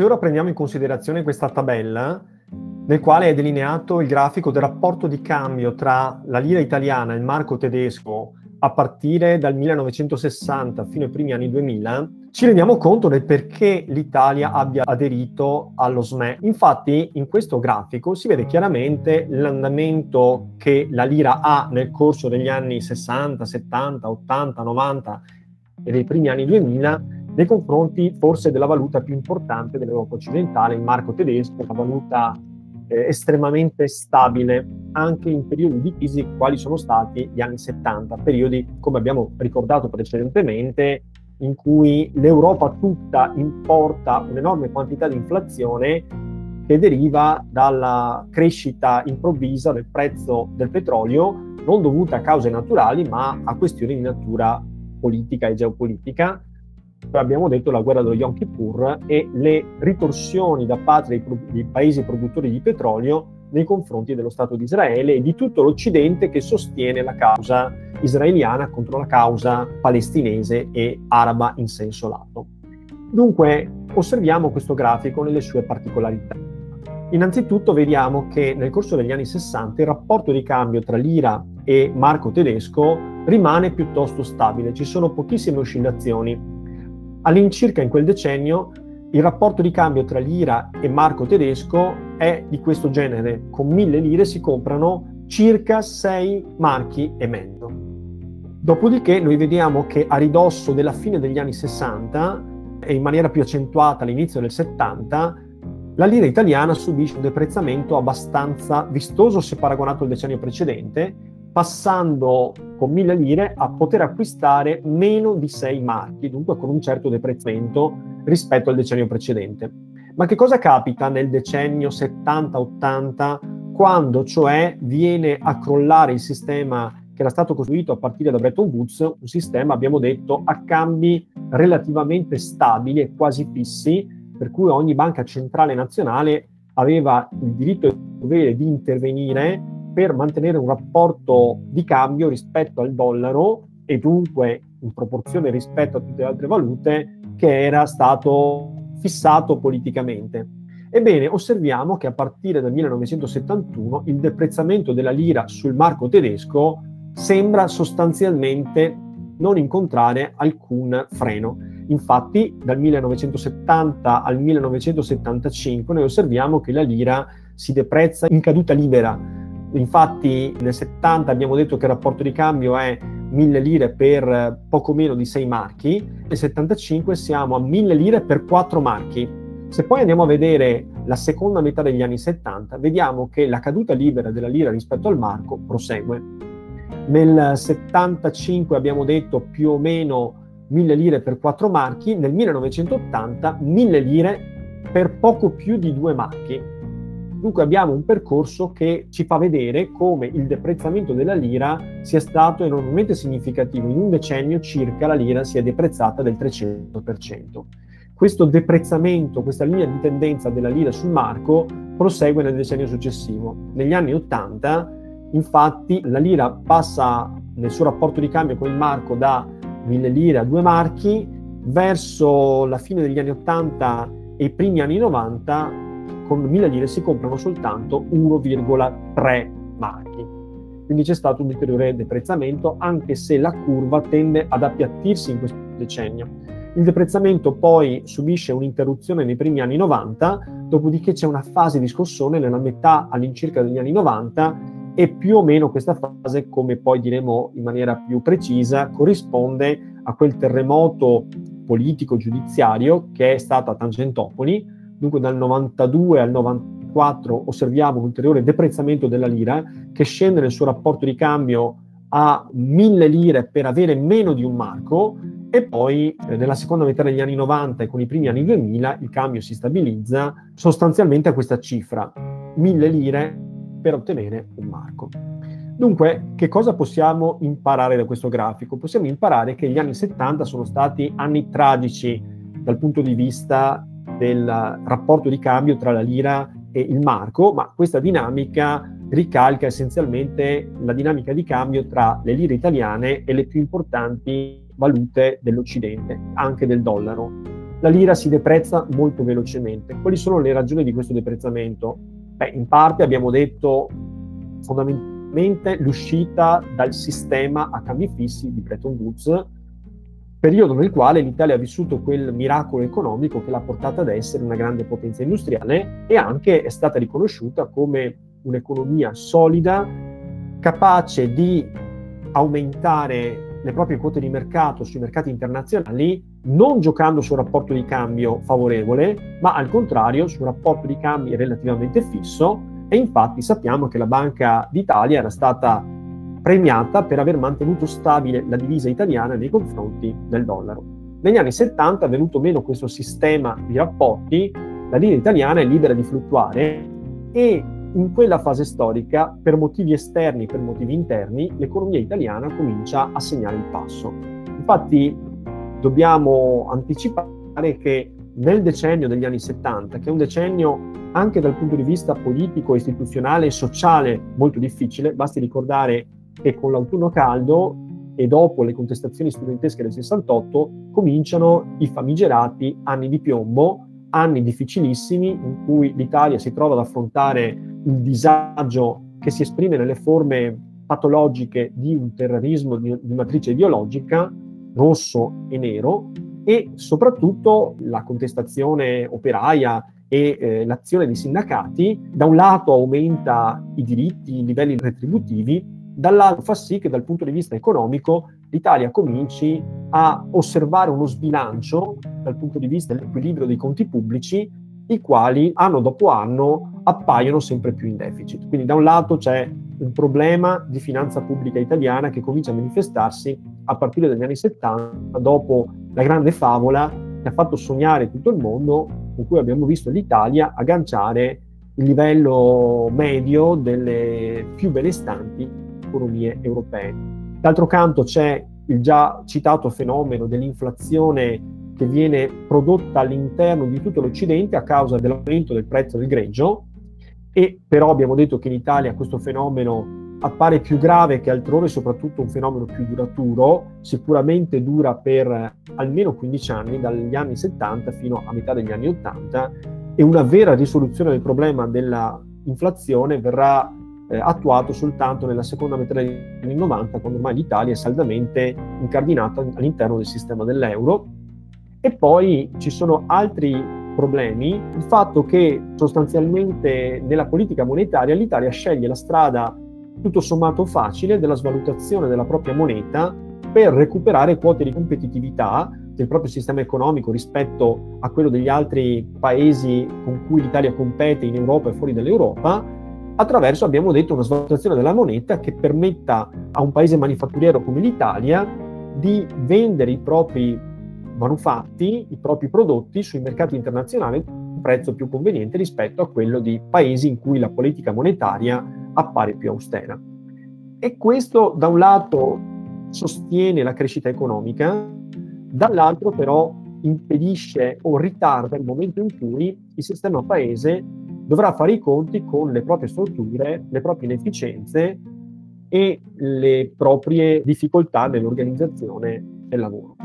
se ora prendiamo in considerazione questa tabella, nel quale è delineato il grafico del rapporto di cambio tra la lira italiana e il marco tedesco a partire dal 1960 fino ai primi anni 2000, ci rendiamo conto del perché l'Italia abbia aderito allo SME. Infatti in questo grafico si vede chiaramente l'andamento che la lira ha nel corso degli anni 60, 70, 80, 90 e dei primi anni 2000 nei confronti forse della valuta più importante dell'Europa occidentale, il marco tedesco, una valuta eh, estremamente stabile anche in periodi di crisi quali sono stati gli anni 70, periodi come abbiamo ricordato precedentemente in cui l'Europa tutta importa un'enorme quantità di inflazione che deriva dalla crescita improvvisa del prezzo del petrolio, non dovuta a cause naturali, ma a questioni di natura politica e geopolitica. Abbiamo detto la guerra dello Yom Kippur e le ritorsioni da parte dei, paesi produttori di petrolio nei confronti dello Stato di Israele e di tutto l'Occidente che sostiene la causa israeliana contro la causa palestinese e araba in senso lato. Dunque osserviamo questo grafico nelle sue particolarità. Innanzitutto vediamo che nel corso degli anni 60 il rapporto di cambio tra lira e marco tedesco rimane piuttosto stabile, ci sono pochissime oscillazioni. All'incirca in quel decennio il rapporto di cambio tra lira e marco tedesco è di questo genere, con mille lire si comprano circa 6 marchi e mezzo. Dopodiché noi vediamo che a ridosso della fine degli anni 60 e in maniera più accentuata all'inizio del 70, la lira italiana subisce un deprezzamento abbastanza vistoso se paragonato al decennio precedente, passando con mille lire a poter acquistare meno di 6 marchi, dunque con un certo deprezzamento rispetto al decennio precedente. Ma che cosa capita nel decennio 70-80 quando cioè viene a crollare il sistema che era stato costruito a partire da Bretton Woods, un sistema, abbiamo detto, a cambi relativamente stabili e quasi fissi, per cui ogni banca centrale nazionale aveva il diritto e il dovere di intervenire per mantenere un rapporto di cambio rispetto al dollaro e dunque in proporzione rispetto a tutte le altre valute che era stato fissato politicamente. Ebbene, osserviamo che a partire dal 1971 il deprezzamento della lira sul marco tedesco sembra sostanzialmente non incontrare alcun freno. Infatti, dal 1970 al 1975 noi osserviamo che la lira si deprezza in caduta libera. Infatti, nel 70 abbiamo detto che il rapporto di cambio è 1000 lire per poco meno di 6 marchi, nel 75 siamo a 1000 lire per 4 marchi. Se poi andiamo a vedere la seconda metà degli anni 70, vediamo che la caduta libera della lira rispetto al marco prosegue. Nel 75 abbiamo detto più o meno 1000 lire per 4 marchi, nel 1980 1000 lire per poco più di 2 marchi. Dunque abbiamo un percorso che ci fa vedere come il deprezzamento della lira sia stato enormemente significativo. In un decennio circa la lira si è deprezzata del 300%. Questo deprezzamento, questa linea di tendenza della lira sul marco prosegue nel decennio successivo. Negli anni 80, infatti, la lira passa nel suo rapporto di cambio con il marco da 1000 lire a 2 marchi, verso la fine degli anni 80 e i primi anni 90 con 1000 lire si comprano soltanto 1,3 marchi. Quindi c'è stato un ulteriore deprezzamento, anche se la curva tende ad appiattirsi in questo decennio. Il deprezzamento poi subisce un'interruzione nei primi anni 90, dopodiché c'è una fase di scossone nella metà all'incirca degli anni 90 e più o meno questa fase, come poi diremo in maniera più precisa, corrisponde a quel terremoto politico giudiziario che è stato a Tangentopoli, Dunque dal 92 al 94 osserviamo un ulteriore deprezzamento della lira che scende nel suo rapporto di cambio a 1000 lire per avere meno di un marco e poi eh, nella seconda metà degli anni 90 e con i primi anni 2000 il cambio si stabilizza sostanzialmente a questa cifra, 1000 lire per ottenere un marco. Dunque, che cosa possiamo imparare da questo grafico? Possiamo imparare che gli anni 70 sono stati anni tragici dal punto di vista del rapporto di cambio tra la lira e il marco, ma questa dinamica ricalca essenzialmente la dinamica di cambio tra le lire italiane e le più importanti valute dell'Occidente, anche del dollaro. la lira si deprezza molto velocemente. Quali sono le ragioni di questo deprezzamento? Beh, in parte abbiamo detto fondamentalmente l'uscita dal sistema a cambi fissi di Bretton Woods, periodo nel quale l'Italia ha vissuto quel miracolo economico che l'ha portata ad essere una grande potenza industriale e anche è stata riconosciuta come un'economia solida, capace di aumentare le proprie quote di mercato sui mercati internazionali, non giocando su un rapporto di cambio favorevole, ma al contrario su un rapporto di cambio relativamente fisso. E infatti sappiamo che la Banca d'Italia era stata premiata per aver mantenuto stabile la divisa italiana nei confronti del dollaro. Negli anni 70 è venuto meno questo sistema di rapporti, la lira italiana è libera di fluttuare e in quella fase storica, per motivi esterni, per motivi interni, l'economia italiana comincia a segnare il passo. Infatti dobbiamo anticipare che nel decennio degli anni 70, che è un decennio anche dal punto di vista politico, istituzionale e sociale molto difficile, basti ricordare che con l'autunno caldo e dopo le contestazioni studentesche del 68 cominciano i famigerati anni di piombo, anni difficilissimi in cui l'Italia si trova ad affrontare il disagio che si esprime nelle forme patologiche di un terrorismo di, di matrice ideologica, rosso e nero, e soprattutto la contestazione operaia e eh, l'azione dei sindacati, da un lato aumenta i diritti, i livelli retributivi, dall'altro fa sì che dal punto di vista economico l'Italia cominci a osservare uno sbilancio dal punto di vista dell'equilibrio dei conti pubblici i quali anno dopo anno appaiono sempre più in deficit. Quindi da un lato c'è un problema di finanza pubblica italiana che comincia a manifestarsi a partire dagli anni 70, dopo la grande favola che ha fatto sognare tutto il mondo, con cui abbiamo visto l'Italia agganciare il livello medio delle più benestanti economie europee. D'altro canto c'è il già citato fenomeno dell'inflazione che viene prodotta all'interno di tutto l'Occidente a causa dell'aumento del prezzo del greggio e però abbiamo detto che in Italia questo fenomeno appare più grave che altrove, soprattutto un fenomeno più duraturo, sicuramente dura per almeno 15 anni, dagli anni 70 fino a metà degli anni 80 e una vera risoluzione del problema dell'inflazione verrà eh, attuato soltanto nella seconda metà degli anni 90, quando ormai l'Italia è saldamente incardinata all'interno del sistema dell'euro. E poi ci sono altri problemi, il fatto che sostanzialmente nella politica monetaria l'Italia sceglie la strada tutto sommato facile della svalutazione della propria moneta per recuperare quote di competitività del proprio sistema economico rispetto a quello degli altri paesi con cui l'Italia compete in Europa e fuori dall'Europa, attraverso, abbiamo detto, una svalutazione della moneta che permetta a un paese manifatturiero come l'Italia di vendere i propri manufatti i propri prodotti sui mercati internazionali a un prezzo più conveniente rispetto a quello di paesi in cui la politica monetaria appare più austera. E questo da un lato sostiene la crescita economica, dall'altro però impedisce o ritarda il momento in cui il sistema paese dovrà fare i conti con le proprie strutture, le proprie inefficienze e le proprie difficoltà nell'organizzazione del lavoro.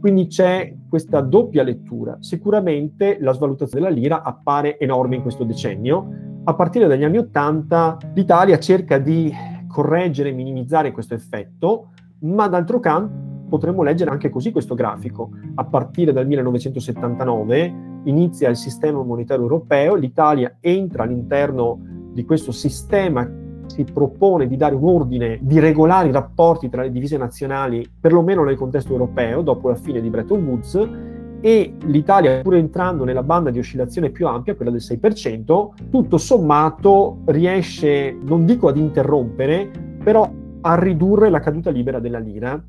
Quindi c'è questa doppia lettura. Sicuramente la svalutazione della lira appare enorme in questo decennio. A partire dagli anni Ottanta l'Italia cerca di correggere e minimizzare questo effetto, ma d'altro canto potremmo leggere anche così questo grafico. A partire dal 1979 inizia il sistema monetario europeo, l'Italia entra all'interno di questo sistema si propone di dare un ordine di regolare i rapporti tra le divise nazionali, perlomeno nel contesto europeo, dopo la fine di Bretton Woods, e l'Italia, pur entrando nella banda di oscillazione più ampia, quella del 6%, tutto sommato riesce, non dico ad interrompere, però a ridurre la caduta libera della lira,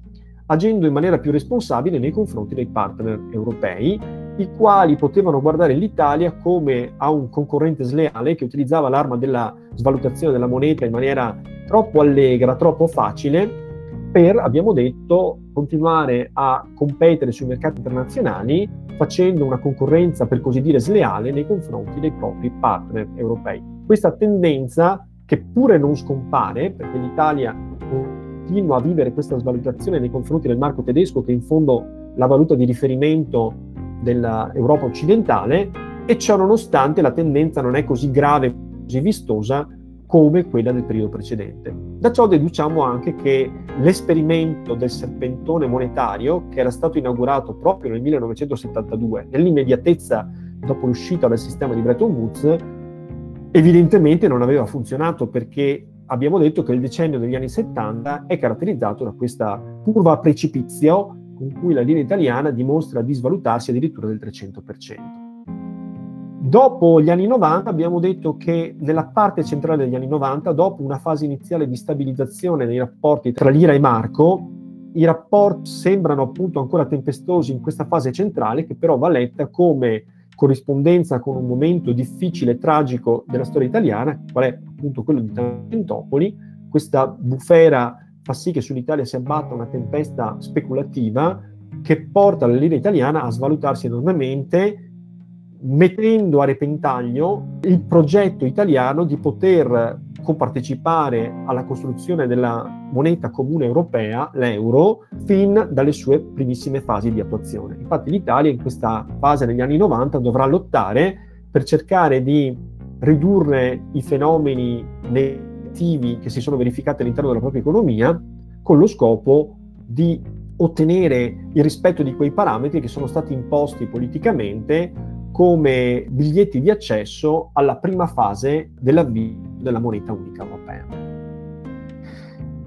agendo in maniera più responsabile nei confronti dei partner europei i quali potevano guardare l'Italia come a un concorrente sleale che utilizzava l'arma della svalutazione della moneta in maniera troppo allegra, troppo facile, per, abbiamo detto, continuare a competere sui mercati internazionali facendo una concorrenza, per così dire, sleale nei confronti dei propri partner europei. Questa tendenza, che pure non scompare, perché l'Italia continua a vivere questa svalutazione nei confronti del marco tedesco, che in fondo la valuta di riferimento dell'Europa occidentale e ciò nonostante la tendenza non è così grave, così vistosa come quella del periodo precedente. Da ciò deduciamo anche che l'esperimento del serpentone monetario, che era stato inaugurato proprio nel 1972, nell'immediatezza dopo l'uscita dal sistema di Bretton Woods, evidentemente non aveva funzionato perché abbiamo detto che il decennio degli anni 70 è caratterizzato da questa curva a precipizio con cui la linea italiana dimostra di svalutarsi addirittura del 300%. Dopo gli anni 90 abbiamo detto che nella parte centrale degli anni 90, dopo una fase iniziale di stabilizzazione dei rapporti tra Lira e Marco, i rapporti sembrano appunto ancora tempestosi in questa fase centrale, che però va letta come corrispondenza con un momento difficile e tragico della storia italiana, qual è appunto quello di Tangentopoli. Questa bufera fa sì che sull'Italia si abbatta una tempesta speculativa che porta la lira italiana a svalutarsi enormemente mettendo a repentaglio il progetto italiano di poter compartecipare alla costruzione della moneta comune europea, l'euro, fin dalle sue primissime fasi di attuazione. Infatti l'Italia in questa fase negli anni 90 dovrà lottare per cercare di ridurre i fenomeni negativi che si sono verificati all'interno della propria economia con lo scopo di ottenere il rispetto di quei parametri che sono stati imposti politicamente come biglietti di accesso alla prima fase dell'avvio della moneta unica europea.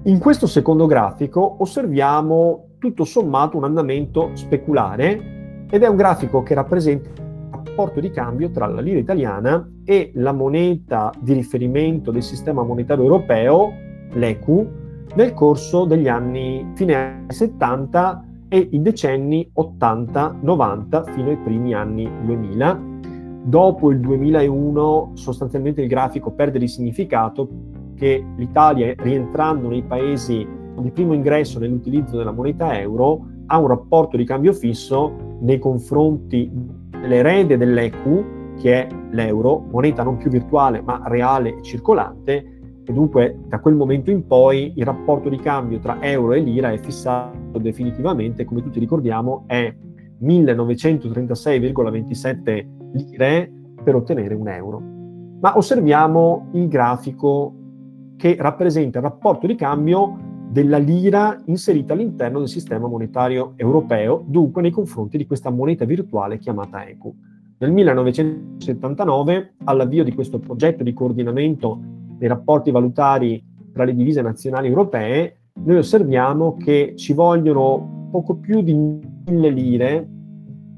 In questo secondo grafico osserviamo tutto sommato un andamento speculare ed è un grafico che rappresenta il rapporto di cambio tra la lira italiana e la moneta di riferimento del sistema monetario europeo, l'ECU, nel corso degli anni fine anni 70 e i decenni 80-90 fino ai primi anni 2000. Dopo il 2001 sostanzialmente il grafico perde di significato che l'Italia, rientrando nei paesi di primo ingresso nell'utilizzo della moneta euro, ha un rapporto di cambio fisso nei confronti dell'erede dell'ECU, che è l'euro, moneta non più virtuale ma reale e circolante, e dunque da quel momento in poi il rapporto di cambio tra euro e lira è fissato definitivamente, come tutti ricordiamo, è 1936,27 lire per ottenere un euro. Ma osserviamo il grafico che rappresenta il rapporto di cambio della lira inserita all'interno del sistema monetario europeo, dunque nei confronti di questa moneta virtuale chiamata ECU. Nel 1979, all'avvio di questo progetto di coordinamento dei rapporti valutari tra le divise nazionali europee, noi osserviamo che ci vogliono poco più di mille lire,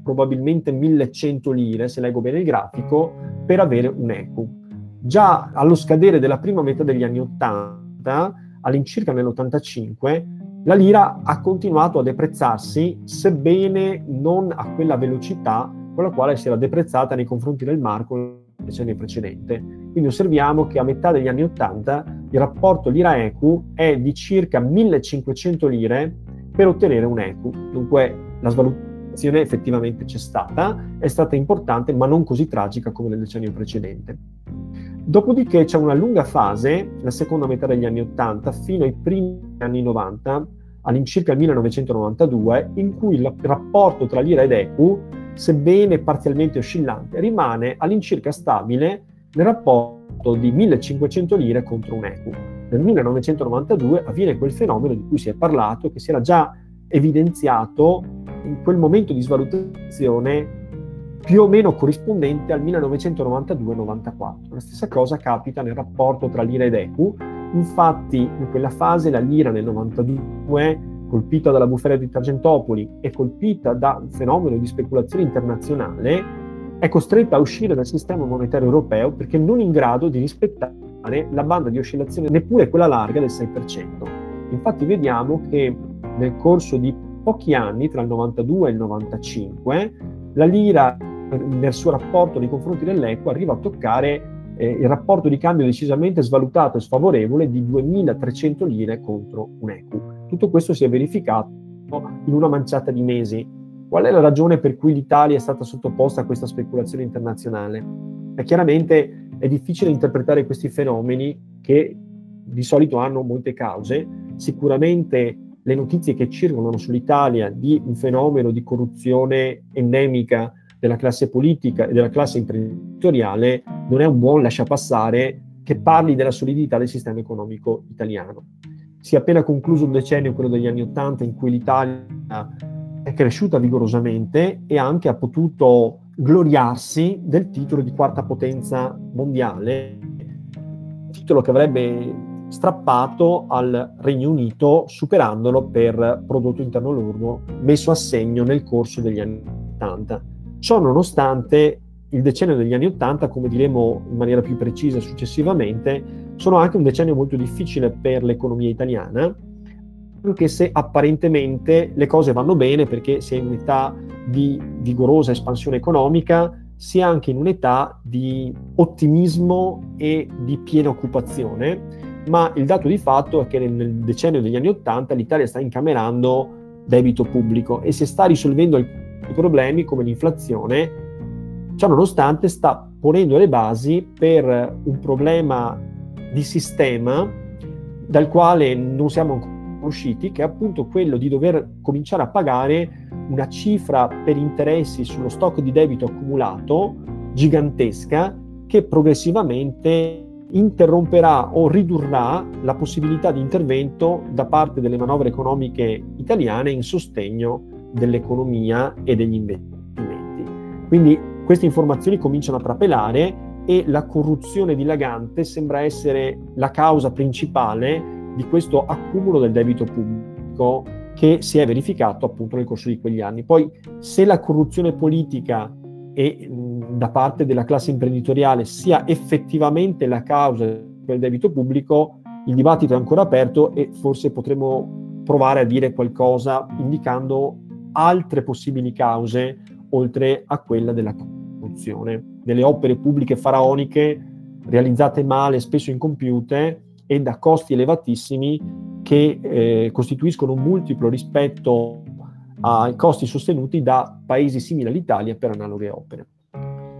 probabilmente 1100 lire, se leggo bene il grafico, per avere un ECU. Già allo scadere della prima metà degli anni 80, all'incirca nell'85, la lira ha continuato a deprezzarsi, sebbene non a quella velocità con la quale si era deprezzata nei confronti del marco nel decennio precedente. Quindi osserviamo che a metà degli anni 80 il rapporto lira-ecu è di circa 1500 lire per ottenere un ecu. Dunque la svalutazione effettivamente c'è stata, è stata importante ma non così tragica come nel decennio precedente. Dopodiché c'è una lunga fase, la seconda metà degli anni 80 fino ai primi anni 90, all'incirca il 1992, in cui il rapporto tra lira ed ecu, sebbene parzialmente oscillante, rimane all'incirca stabile nel rapporto di 1500 lire contro un equo. Nel 1992 avviene quel fenomeno di cui si è parlato, che si era già evidenziato in quel momento di svalutazione più o meno corrispondente al 1992-94. La stessa cosa capita nel rapporto tra lira ed equ. Infatti, in quella fase la lira nel 92, colpita dalla bufera di Tangentopoli e colpita da un fenomeno di speculazione internazionale, è costretta a uscire dal sistema monetario europeo perché non in grado di rispettare la banda di oscillazione neppure quella larga del 6%. Infatti vediamo che nel corso di pochi anni, tra il 92 e il 95, la lira nel suo rapporto nei confronti dell'equa arriva a toccare eh, il rapporto di cambio decisamente svalutato e sfavorevole di 2.300 lire contro un equ. Tutto questo si è verificato in una manciata di mesi Qual è la ragione per cui l'Italia è stata sottoposta a questa speculazione internazionale? E chiaramente è difficile interpretare questi fenomeni che di solito hanno molte cause. Sicuramente le notizie che circolano sull'Italia di un fenomeno di corruzione endemica della classe politica e della classe imprenditoriale non è un buon lasciapassare che parli della solidità del sistema economico italiano. Si è appena concluso un decennio, quello degli anni Ottanta, in cui l'Italia è cresciuta vigorosamente e anche ha potuto gloriarsi del titolo di quarta potenza mondiale, titolo che avrebbe strappato al Regno Unito superandolo per prodotto interno lordo messo a segno nel corso degli anni 80. Ciò nonostante il decennio degli anni 80, come diremo in maniera più precisa successivamente, sono anche un decennio molto difficile per l'economia italiana, anche se apparentemente le cose vanno bene perché si è in un'età di vigorosa espansione economica, sia anche in un'età di ottimismo e di piena occupazione, ma il dato di fatto è che nel decennio degli anni Ottanta l'Italia sta incamerando debito pubblico e si sta risolvendo alcuni problemi come l'inflazione, ciò nonostante sta ponendo le basi per un problema di sistema dal quale non siamo ancora usciti, che è appunto quello di dover cominciare a pagare una cifra per interessi sullo stock di debito accumulato gigantesca che progressivamente interromperà o ridurrà la possibilità di intervento da parte delle manovre economiche italiane in sostegno dell'economia e degli investimenti. Quindi queste informazioni cominciano a trapelare e la corruzione dilagante sembra essere la causa principale di questo accumulo del debito pubblico che si è verificato appunto nel corso di quegli anni. Poi se la corruzione politica e da parte della classe imprenditoriale sia effettivamente la causa del debito pubblico, il dibattito è ancora aperto e forse potremo provare a dire qualcosa indicando altre possibili cause oltre a quella della corruzione, delle opere pubbliche faraoniche realizzate male, spesso incompiute e da costi elevatissimi che eh, costituiscono un multiplo rispetto ai costi sostenuti da paesi simili all'Italia per analoghe opere.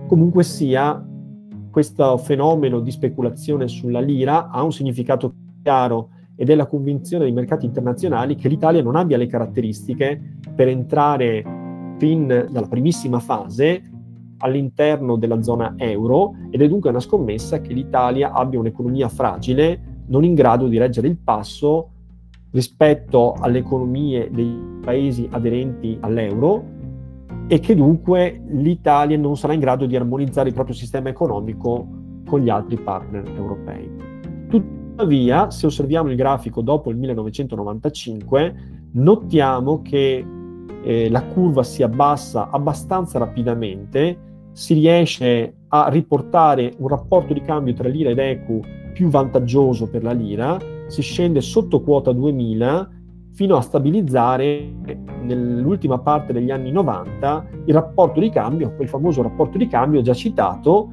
Comunque sia, questo fenomeno di speculazione sulla lira ha un significato chiaro ed è la convinzione dei mercati internazionali che l'Italia non abbia le caratteristiche per entrare fin dalla primissima fase all'interno della zona euro ed è dunque una scommessa che l'Italia abbia un'economia fragile, non in grado di reggere il passo rispetto alle economie dei paesi aderenti all'euro e che dunque l'Italia non sarà in grado di armonizzare il proprio sistema economico con gli altri partner europei. Tuttavia, se osserviamo il grafico dopo il 1995, notiamo che eh, la curva si abbassa abbastanza rapidamente, si riesce a riportare un rapporto di cambio tra lira ed ecu più vantaggioso per la lira, si scende sotto quota 2000 fino a stabilizzare nell'ultima parte degli anni 90 il rapporto di cambio, quel famoso rapporto di cambio già citato,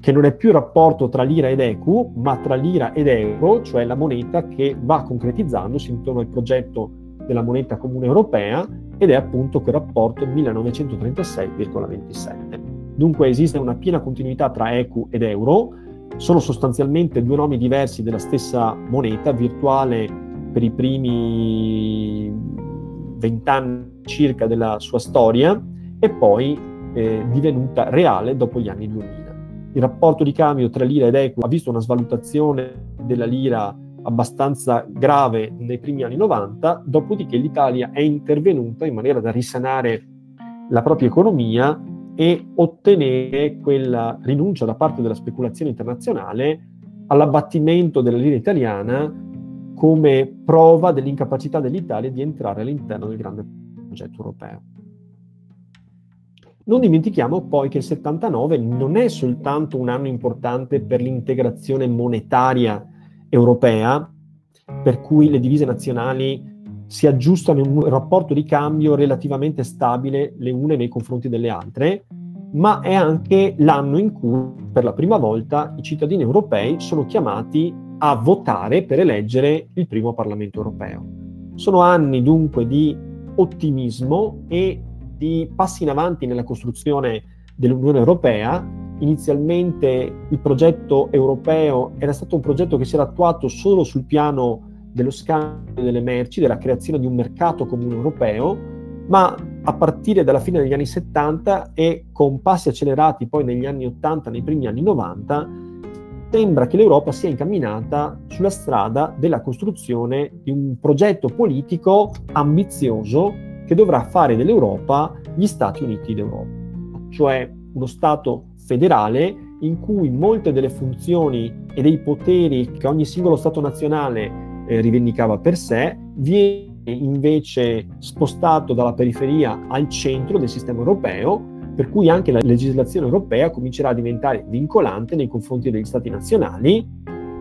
che non è più il rapporto tra lira ed ecu, ma tra lira ed euro, cioè la moneta che va concretizzandosi intorno al progetto della moneta comune europea ed è appunto quel rapporto 1936,27. Dunque esiste una piena continuità tra ecu ed euro, sono sostanzialmente due nomi diversi della stessa moneta virtuale per i primi vent'anni circa della sua storia e poi eh, divenuta reale dopo gli anni 2000. Il rapporto di cambio tra lira ed equa ha visto una svalutazione della lira abbastanza grave nei primi anni 90, dopodiché l'Italia è intervenuta in maniera da risanare la propria economia e ottenere quella rinuncia da parte della speculazione internazionale all'abbattimento della lira italiana come prova dell'incapacità dell'Italia di entrare all'interno del grande progetto europeo. Non dimentichiamo poi che il 79 non è soltanto un anno importante per l'integrazione monetaria europea, per cui le divise nazionali si aggiustano in un rapporto di cambio relativamente stabile le une nei confronti delle altre, ma è anche l'anno in cui per la prima volta i cittadini europei sono chiamati a votare per eleggere il primo Parlamento europeo. Sono anni dunque di ottimismo e di passi in avanti nella costruzione dell'Unione Europea. Inizialmente il progetto europeo era stato un progetto che si era attuato solo sul piano dello scambio delle merci, della creazione di un mercato comune europeo, ma a partire dalla fine degli anni 70 e con passi accelerati poi negli anni 80, nei primi anni 90, sembra che l'Europa sia incamminata sulla strada della costruzione di un progetto politico ambizioso che dovrà fare dell'Europa gli Stati Uniti d'Europa, cioè uno Stato federale in cui molte delle funzioni e dei poteri che ogni singolo Stato nazionale eh, rivendicava per sé viene invece spostato dalla periferia al centro del sistema europeo per cui anche la legislazione europea comincerà a diventare vincolante nei confronti degli Stati nazionali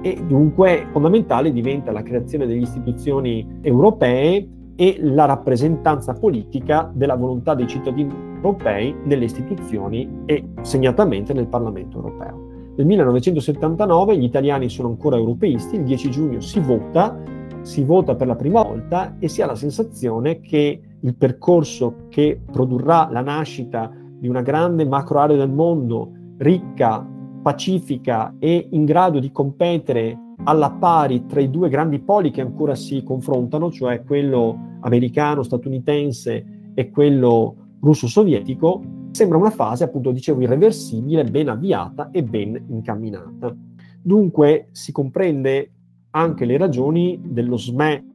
e dunque fondamentale diventa la creazione delle istituzioni europee e la rappresentanza politica della volontà dei cittadini europei nelle istituzioni e segnatamente nel Parlamento europeo. Nel 1979 gli italiani sono ancora europeisti, il 10 giugno si vota, si vota per la prima volta e si ha la sensazione che il percorso che produrrà la nascita di una grande macro area del mondo ricca, pacifica e in grado di competere alla pari tra i due grandi poli che ancora si confrontano, cioè quello americano, statunitense e quello russo-sovietico, sembra una fase, appunto, dicevo, irreversibile, ben avviata e ben incamminata. Dunque si comprende anche le ragioni dello SME,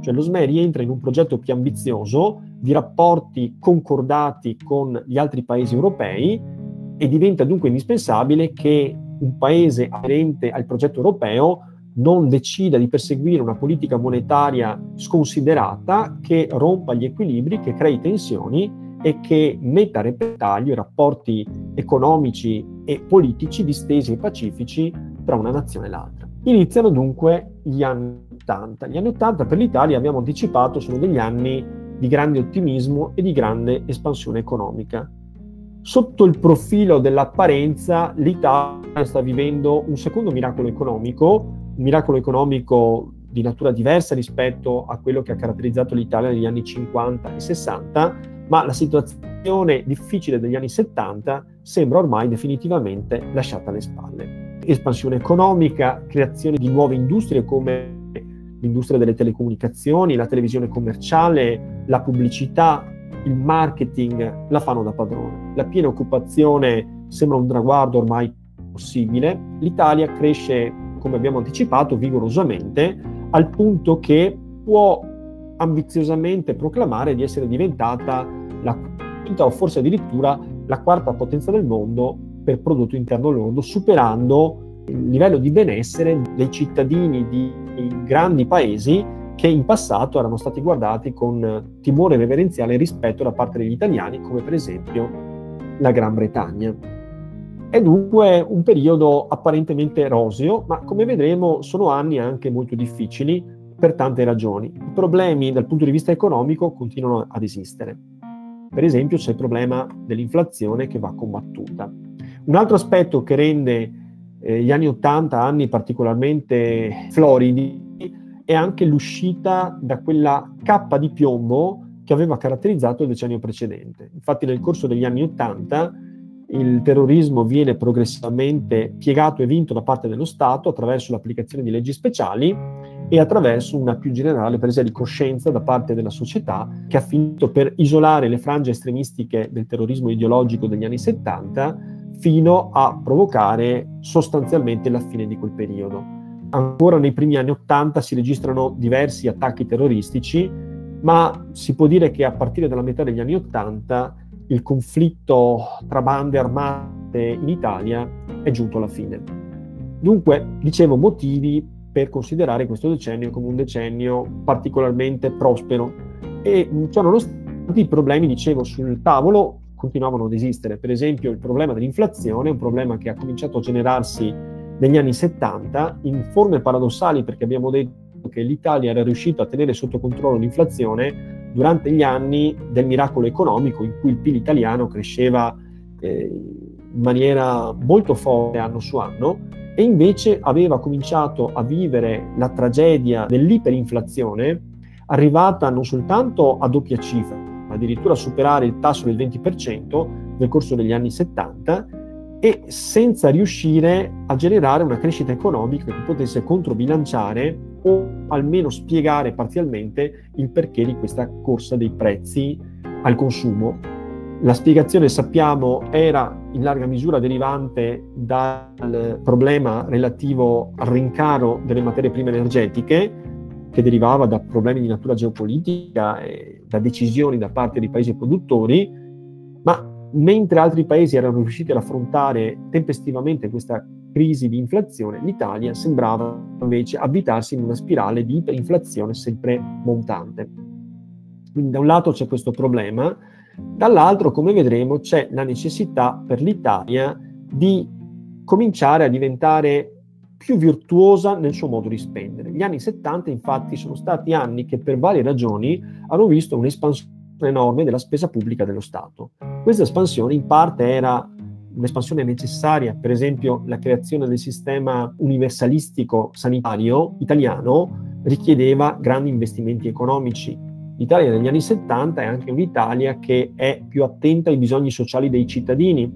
cioè lo SME rientra in un progetto più ambizioso di rapporti concordati con gli altri paesi europei e diventa dunque indispensabile che un paese aderente al progetto europeo non decida di perseguire una politica monetaria sconsiderata che rompa gli equilibri, che crei tensioni e che metta a repentaglio i rapporti economici e politici distesi e pacifici tra una nazione e l'altra. Iniziano dunque gli anni 80. Gli anni 80 per l'Italia, abbiamo anticipato, sono degli anni di grande ottimismo e di grande espansione economica. Sotto il profilo dell'apparenza, l'Italia sta vivendo un secondo miracolo economico, un miracolo economico di natura diversa rispetto a quello che ha caratterizzato l'Italia negli anni 50 e 60, ma la situazione difficile degli anni 70 sembra ormai definitivamente lasciata alle spalle. Espansione economica, creazione di nuove industrie come l'industria delle telecomunicazioni, la televisione commerciale, la pubblicità, il marketing la fanno da padrone. La piena occupazione sembra un traguardo ormai possibile. L'Italia cresce, come abbiamo anticipato, vigorosamente, al punto che può ambiziosamente proclamare di essere diventata la quinta o forse addirittura la quarta potenza del mondo per prodotto interno lordo, superando il livello di benessere dei cittadini di grandi paesi che in passato erano stati guardati con timore reverenziale rispetto da parte degli italiani, come per esempio la Gran Bretagna. È dunque un periodo apparentemente roseo, ma come vedremo sono anni anche molto difficili per tante ragioni. I problemi dal punto di vista economico continuano ad esistere. Per esempio c'è il problema dell'inflazione che va combattuta. Un altro aspetto che rende eh, gli anni 80 anni particolarmente floridi è anche l'uscita da quella cappa di piombo che aveva caratterizzato il decennio precedente. Infatti nel corso degli anni 80 il terrorismo viene progressivamente piegato e vinto da parte dello Stato attraverso l'applicazione di leggi speciali e attraverso una più generale presa di coscienza da parte della società che ha finito per isolare le frange estremistiche del terrorismo ideologico degli anni 70 fino a provocare sostanzialmente la fine di quel periodo. Ancora nei primi anni Ottanta si registrano diversi attacchi terroristici, ma si può dire che a partire dalla metà degli anni Ottanta il conflitto tra bande armate in Italia è giunto alla fine. Dunque, dicevo, motivi per considerare questo decennio come un decennio particolarmente prospero e ciò nonostante i problemi, dicevo, sul tavolo continuavano ad esistere. Per esempio il problema dell'inflazione un problema che ha cominciato a generarsi negli anni 70 in forme paradossali perché abbiamo detto che l'Italia era riuscita a tenere sotto controllo l'inflazione durante gli anni del miracolo economico in cui il PIL italiano cresceva eh, in maniera molto forte anno su anno e invece aveva cominciato a vivere la tragedia dell'iperinflazione arrivata non soltanto a doppia cifra, addirittura superare il tasso del 20% nel corso degli anni 70 e senza riuscire a generare una crescita economica che potesse controbilanciare o almeno spiegare parzialmente il perché di questa corsa dei prezzi al consumo. La spiegazione, sappiamo, era in larga misura derivante dal problema relativo al rincaro delle materie prime energetiche, che derivava da problemi di natura geopolitica e da decisioni da parte dei paesi produttori, ma mentre altri paesi erano riusciti ad affrontare tempestivamente questa crisi di inflazione, l'Italia sembrava invece avvitarsi in una spirale di iperinflazione sempre montante. Quindi da un lato c'è questo problema, dall'altro, come vedremo, c'è la necessità per l'Italia di cominciare a diventare più virtuosa nel suo modo di spendere. Gli anni 70 infatti sono stati anni che per varie ragioni hanno visto un'espansione enorme della spesa pubblica dello Stato. Questa espansione in parte era un'espansione necessaria, per esempio la creazione del sistema universalistico sanitario italiano richiedeva grandi investimenti economici. L'Italia negli anni 70 è anche un'Italia che è più attenta ai bisogni sociali dei cittadini,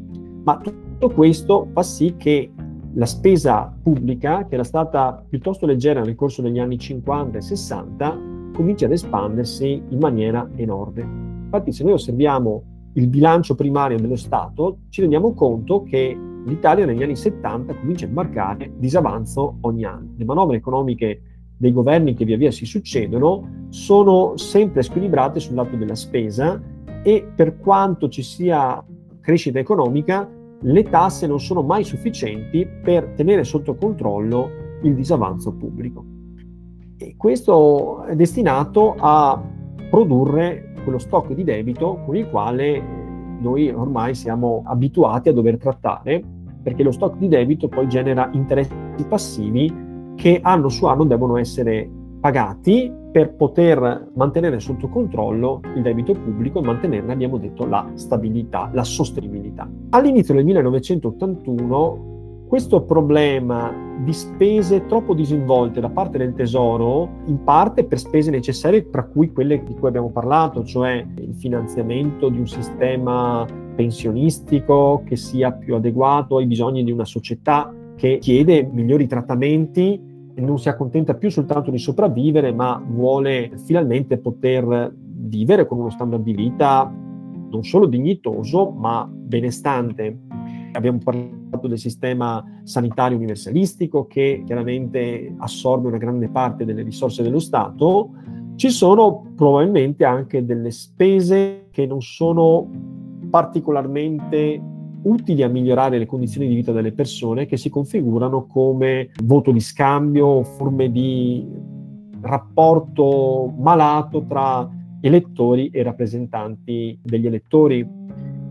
ma tutto questo fa sì che la spesa pubblica, che era stata piuttosto leggera nel corso degli anni 50 e 60, cominci ad espandersi in maniera enorme. Infatti se noi osserviamo il bilancio primario dello Stato, ci rendiamo conto che l'Italia negli anni 70 comincia a marcare disavanzo ogni anno. Le manovre economiche dei governi che via via si succedono sono sempre squilibrate sul lato della spesa e per quanto ci sia crescita economica, le tasse non sono mai sufficienti per tenere sotto controllo il disavanzo pubblico. E questo è destinato a produrre quello stock di debito con il quale noi ormai siamo abituati a dover trattare, perché lo stock di debito poi genera interessi passivi che anno su anno devono essere pagati per poter mantenere sotto controllo il debito pubblico e mantenerne, abbiamo detto, la stabilità, la sostenibilità. All'inizio del 1981 questo problema di spese troppo disinvolte da parte del Tesoro, in parte per spese necessarie, tra cui quelle di cui abbiamo parlato, cioè il finanziamento di un sistema pensionistico che sia più adeguato ai bisogni di una società che chiede migliori trattamenti e non si accontenta più soltanto di sopravvivere, ma vuole finalmente poter vivere con uno standard di vita non solo dignitoso, ma benestante. Abbiamo parlato del sistema sanitario universalistico che chiaramente assorbe una grande parte delle risorse dello Stato. Ci sono probabilmente anche delle spese che non sono particolarmente utili a migliorare le condizioni di vita delle persone che si configurano come voto di scambio, forme di rapporto malato tra elettori e rappresentanti degli elettori.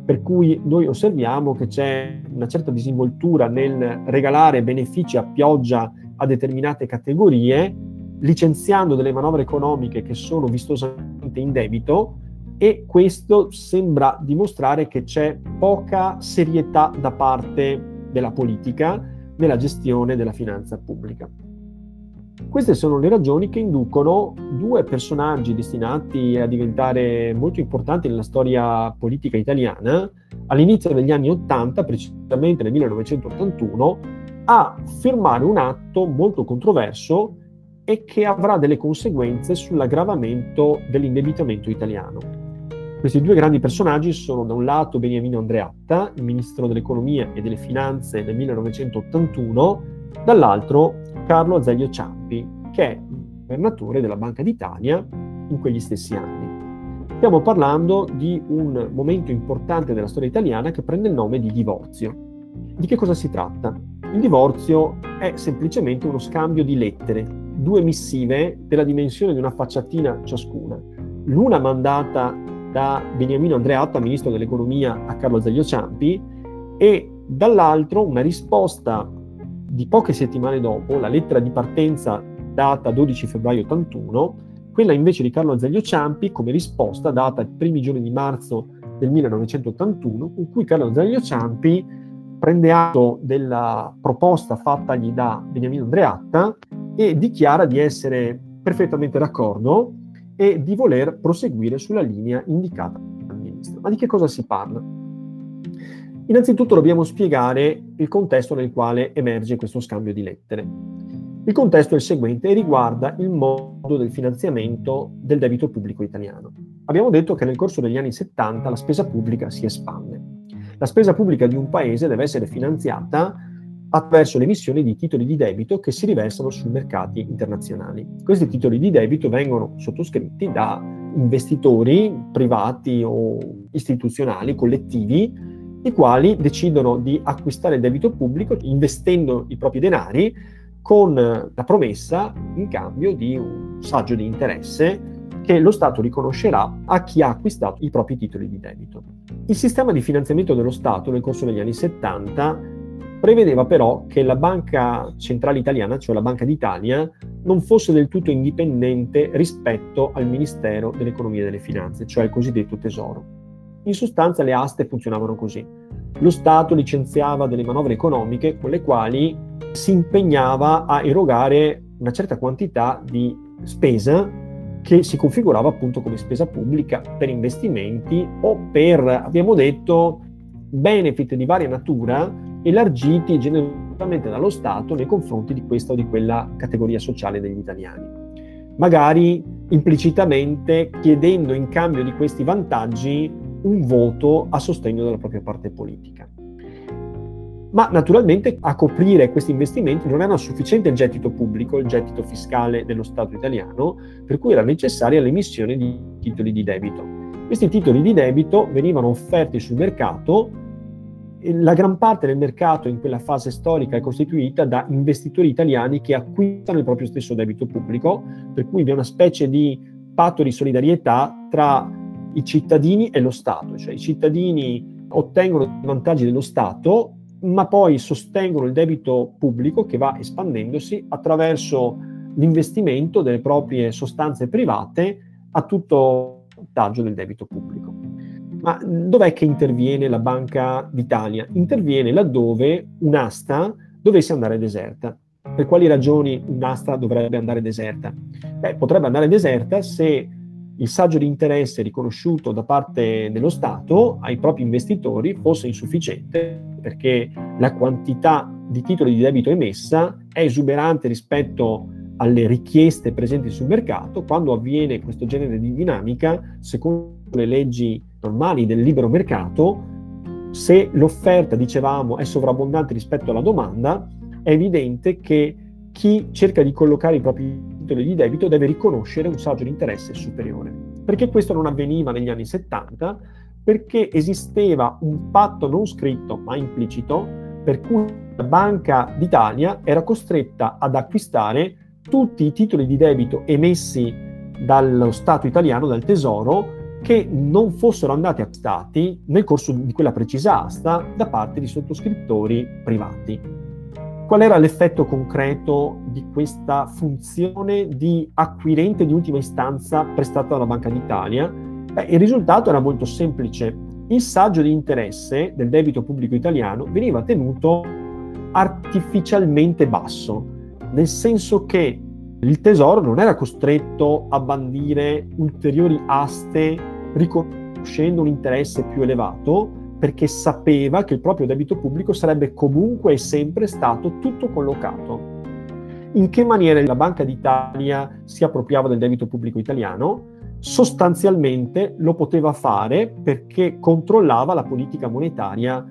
Per cui noi osserviamo che c'è una certa disinvoltura nel regalare benefici a pioggia a determinate categorie, licenziando delle manovre economiche che sono vistosamente in debito, e questo sembra dimostrare che c'è poca serietà da parte della politica nella gestione della finanza pubblica. Queste sono le ragioni che inducono due personaggi destinati a diventare molto importanti nella storia politica italiana all'inizio degli anni 80, precisamente nel 1981, a firmare un atto molto controverso e che avrà delle conseguenze sull'aggravamento dell'indebitamento italiano. Questi due grandi personaggi sono da un lato Beniamino Andreatta, il ministro dell'economia e delle finanze nel 1981, dall'altro Carlo Azeglio Ciampi, che è governatore della Banca d'Italia in quegli stessi anni. Stiamo parlando di un momento importante della storia italiana che prende il nome di divorzio. Di che cosa si tratta? Il divorzio è semplicemente uno scambio di lettere, due missive della dimensione di una facciatina ciascuna, l'una mandata da Beniamino Andreatta, ministro dell'economia, a Carlo Zaglio Ciampi, e dall'altro una risposta di poche settimane dopo, la lettera di partenza data 12 febbraio 81, quella invece di Carlo Azeglio Ciampi come risposta data i primi giorni di marzo del 1981, con cui Carlo Azeglio Ciampi prende atto della proposta fattagli da Beniamino Andreatta e dichiara di essere perfettamente d'accordo e di voler proseguire sulla linea indicata dal ministro. Ma di che cosa si parla? Innanzitutto dobbiamo spiegare il contesto nel quale emerge questo scambio di lettere. Il contesto è il seguente e riguarda il modo del finanziamento del debito pubblico italiano. Abbiamo detto che nel corso degli anni 70 la spesa pubblica si espande. La spesa pubblica di un paese deve essere finanziata attraverso l'emissione di titoli di debito che si riversano sui mercati internazionali. Questi titoli di debito vengono sottoscritti da investitori privati o istituzionali, collettivi, i quali decidono di acquistare debito pubblico investendo i propri denari con la promessa in cambio di un saggio di interesse che lo Stato riconoscerà a chi ha acquistato i propri titoli di debito. Il sistema di finanziamento dello Stato nel corso degli anni 70 prevedeva però che la Banca Centrale Italiana, cioè la Banca d'Italia, non fosse del tutto indipendente rispetto al Ministero dell'Economia e delle Finanze, cioè il cosiddetto Tesoro. In sostanza le aste funzionavano così. Lo Stato licenziava delle manovre economiche con le quali si impegnava a erogare una certa quantità di spesa che si configurava appunto come spesa pubblica per investimenti o per, abbiamo detto, benefit di varia natura elargiti generalmente dallo Stato nei confronti di questa o di quella categoria sociale degli italiani. Magari implicitamente chiedendo in cambio di questi vantaggi un voto a sostegno della propria parte politica ma naturalmente a coprire questi investimenti non era sufficiente il gettito pubblico, il gettito fiscale dello Stato italiano, per cui era necessaria l'emissione di titoli di debito. Questi titoli di debito venivano offerti sul mercato la gran parte del mercato in quella fase storica è costituita da investitori italiani che acquistano il proprio stesso debito pubblico, per cui vi è una specie di patto di solidarietà tra i cittadini e lo Stato, cioè i cittadini ottengono i vantaggi dello Stato ma poi sostengono il debito pubblico che va espandendosi attraverso l'investimento delle proprie sostanze private a tutto vantaggio del debito pubblico. Ma dov'è che interviene la Banca d'Italia? Interviene laddove un'asta dovesse andare deserta. Per quali ragioni un'asta dovrebbe andare deserta? Beh, potrebbe andare deserta se il saggio di interesse riconosciuto da parte dello Stato ai propri investitori fosse insufficiente perché la quantità di titoli di debito emessa è esuberante rispetto alle richieste presenti sul mercato, quando avviene questo genere di dinamica, secondo le leggi normali del libero mercato, se l'offerta, dicevamo, è sovrabbondante rispetto alla domanda, è evidente che chi cerca di collocare i propri titoli di debito deve riconoscere un saggio di interesse superiore. Perché questo non avveniva negli anni 70? Perché esisteva un patto non scritto ma implicito per cui la Banca d'Italia era costretta ad acquistare tutti i titoli di debito emessi dallo Stato italiano, dal Tesoro, che non fossero andati acquistati nel corso di quella precisa asta da parte di sottoscrittori privati. Qual era l'effetto concreto di questa funzione di acquirente di ultima istanza prestata dalla Banca d'Italia? Beh, il risultato era molto semplice. Il saggio di interesse del debito pubblico italiano veniva tenuto artificialmente basso, nel senso che il Tesoro non era costretto a bandire ulteriori aste riconoscendo un interesse più elevato, perché sapeva che il proprio debito pubblico sarebbe comunque e sempre stato tutto collocato. In che maniera la Banca d'Italia si appropriava del debito pubblico italiano? Sostanzialmente lo poteva fare perché controllava la politica monetaria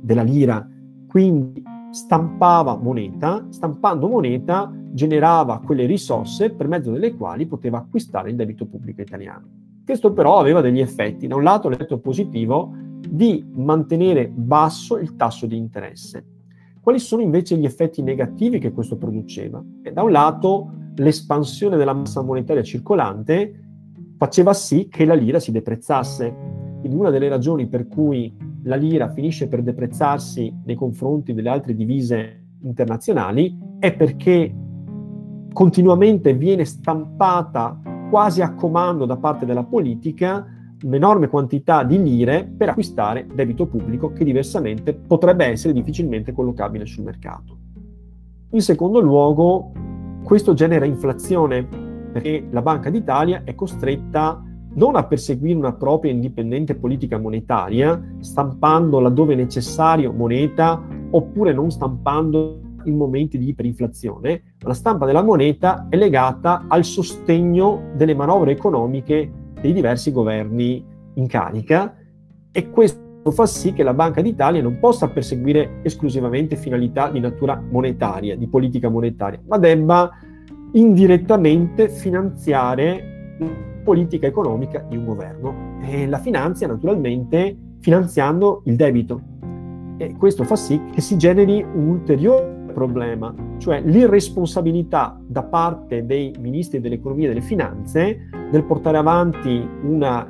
della lira, quindi stampava moneta, stampando moneta generava quelle risorse per mezzo delle quali poteva acquistare il debito pubblico italiano. Questo però aveva degli effetti, da un lato l'effetto positivo di mantenere basso il tasso di interesse. Quali sono invece gli effetti negativi che questo produceva? E da un lato l'espansione della massa monetaria circolante faceva sì che la lira si deprezzasse. Quindi una delle ragioni per cui la lira finisce per deprezzarsi nei confronti delle altre divise internazionali è perché continuamente viene stampata quasi a comando da parte della politica un'enorme quantità di lire per acquistare debito pubblico che diversamente potrebbe essere difficilmente collocabile sul mercato. In secondo luogo, questo genera inflazione perché la Banca d'Italia è costretta non a perseguire una propria indipendente politica monetaria, stampando laddove necessario moneta oppure non stampando in momenti di iperinflazione, la stampa della moneta è legata al sostegno delle manovre economiche dei diversi governi in carica e questo fa sì che la Banca d'Italia non possa perseguire esclusivamente finalità di natura monetaria, di politica monetaria, ma debba indirettamente finanziare la politica economica di un governo e la finanzia naturalmente finanziando il debito. E questo fa sì che si generi un ulteriore problema, cioè l'irresponsabilità da parte dei ministri dell'economia e delle finanze nel portare avanti una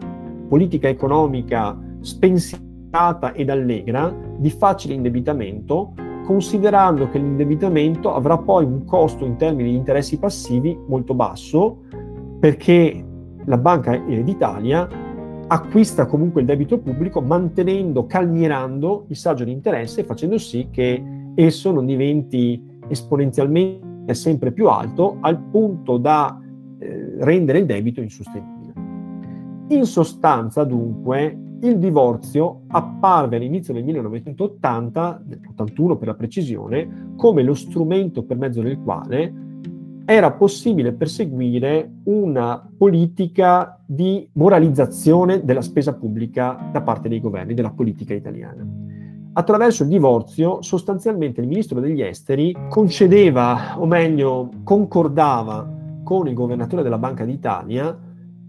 politica economica spensierata ed allegra di facile indebitamento, considerando che l'indebitamento avrà poi un costo in termini di interessi passivi molto basso, perché la Banca d'Italia acquista comunque il debito pubblico mantenendo, calmierando il saggio di interesse e facendo sì che esso non diventi esponenzialmente sempre più alto al punto da eh, rendere il debito insostenibile. In sostanza, dunque, il divorzio apparve all'inizio del 1980, 81 per la precisione, come lo strumento per mezzo del quale era possibile perseguire una politica di moralizzazione della spesa pubblica da parte dei governi, della politica italiana. Attraverso il divorzio, sostanzialmente il ministro degli esteri concedeva, o meglio, concordava con il governatore della Banca d'Italia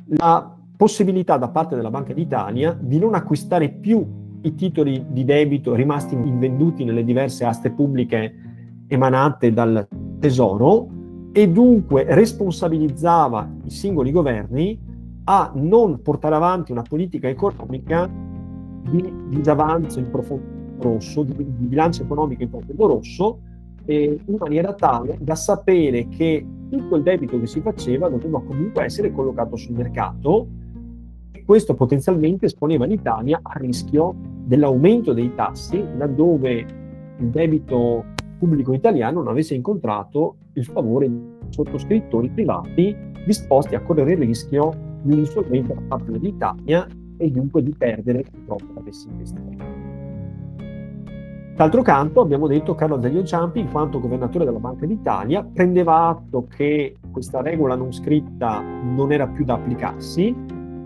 la possibilità da parte della Banca d'Italia di non acquistare più i titoli di debito rimasti invenduti nelle diverse aste pubbliche emanate dal Tesoro e dunque responsabilizzava i singoli governi a non portare avanti una politica economica di disavanzo in profondo rosso, di, bilancio economico in profondo rosso, eh, in maniera tale da sapere che tutto il debito che si faceva doveva comunque essere collocato sul mercato questo potenzialmente esponeva l'Italia al rischio dell'aumento dei tassi laddove il debito pubblico italiano non avesse incontrato il favore di sottoscrittori privati disposti a correre il rischio di un'insolvenza da parte dell'Italia e dunque di perdere purtroppo avessi investito. D'altro canto abbiamo detto Carlo Azeglio Ciampi, in quanto governatore della Banca d'Italia, prendeva atto che questa regola non scritta non era più da applicarsi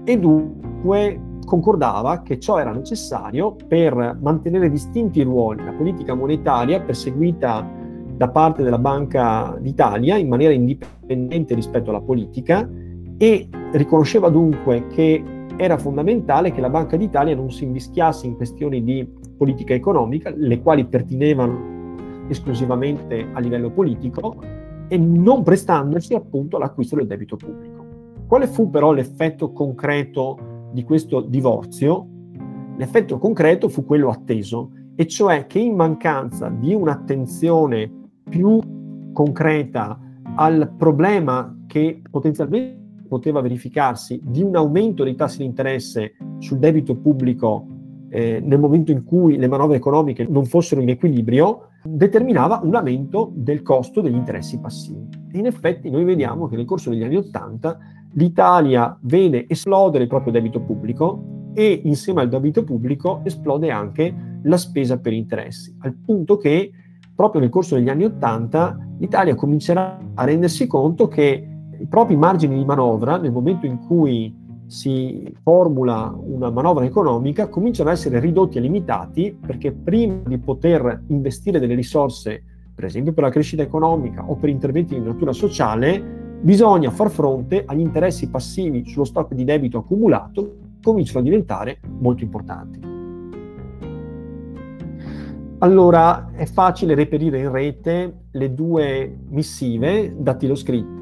e dunque concordava che ciò era necessario per mantenere distinti i ruoli, la politica monetaria perseguita da parte della Banca d'Italia in maniera indipendente rispetto alla politica e riconosceva dunque che era fondamentale che la Banca d'Italia non si invischiasse in questioni di politica economica, le quali pertinevano esclusivamente a livello politico, e non prestandosi appunto all'acquisto del debito pubblico. Quale fu però l'effetto concreto di questo divorzio? L'effetto concreto fu quello atteso, e cioè che in mancanza di un'attenzione più concreta al problema che potenzialmente poteva verificarsi di un aumento dei tassi di interesse sul debito pubblico eh, nel momento in cui le manovre economiche non fossero in equilibrio, determinava un aumento del costo degli interessi passivi. E in effetti noi vediamo che nel corso degli anni Ottanta l'Italia vede esplodere il proprio debito pubblico e insieme al debito pubblico esplode anche la spesa per interessi, al punto che proprio nel corso degli anni Ottanta l'Italia comincerà a rendersi conto che i propri margini di manovra, nel momento in cui si formula una manovra economica, cominciano a essere ridotti e limitati perché prima di poter investire delle risorse, per esempio per la crescita economica o per interventi di natura sociale, bisogna far fronte agli interessi passivi sullo stock di debito accumulato cominciano a diventare molto importanti. Allora è facile reperire in rete le due missive dattiloscritte,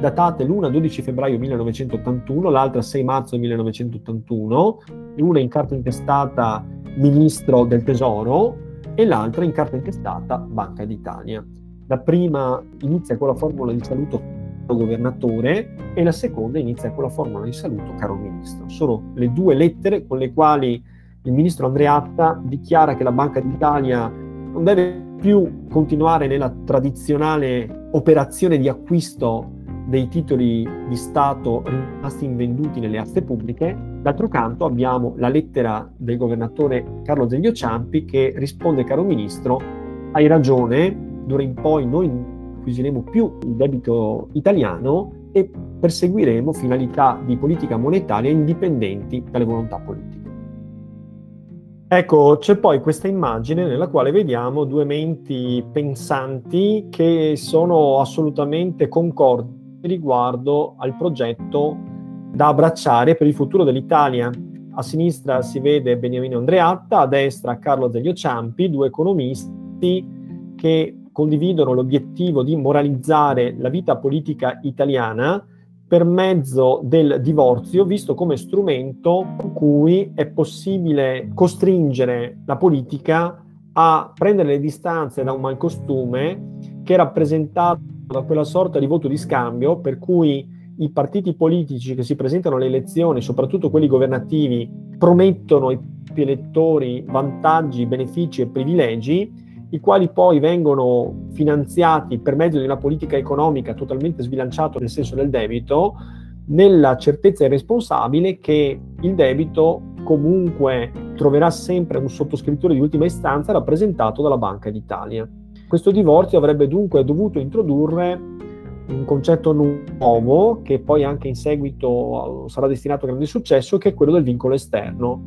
datate l'una 12 febbraio 1981, l'altra 6 marzo 1981, l'una in carta intestata Ministro del Tesoro e l'altra in carta intestata Banca d'Italia. La prima inizia con la formula di saluto governatore e la seconda inizia con la formula di saluto caro ministro. Sono le due lettere con le quali il ministro Andreatta dichiara che la Banca d'Italia non deve più continuare nella tradizionale operazione di acquisto dei titoli di Stato rimasti invenduti nelle aste pubbliche. D'altro canto abbiamo la lettera del governatore Carlo Zeglio Ciampi che risponde, caro ministro, hai ragione, d'ora in poi noi acquisiremo più il debito italiano e perseguiremo finalità di politica monetaria indipendenti dalle volontà politiche. Ecco, c'è poi questa immagine nella quale vediamo due menti pensanti che sono assolutamente concordi riguardo al progetto da abbracciare per il futuro dell'Italia. A sinistra si vede Beniamino Andreatta, a destra Carlo Zeglio Ciampi, due economisti che condividono l'obiettivo di moralizzare la vita politica italiana per mezzo del divorzio, visto come strumento con cui è possibile costringere la politica a prendere le distanze da un malcostume che è rappresentato da quella sorta di voto di scambio per cui i partiti politici che si presentano alle elezioni, soprattutto quelli governativi, promettono ai propri elettori vantaggi, benefici e privilegi i quali poi vengono finanziati per mezzo di una politica economica totalmente sbilanciata nel senso del debito, nella certezza irresponsabile che il debito comunque troverà sempre un sottoscrittore di ultima istanza rappresentato dalla Banca d'Italia. Questo divorzio avrebbe dunque dovuto introdurre un concetto nuovo che poi anche in seguito sarà destinato a grande successo, che è quello del vincolo esterno.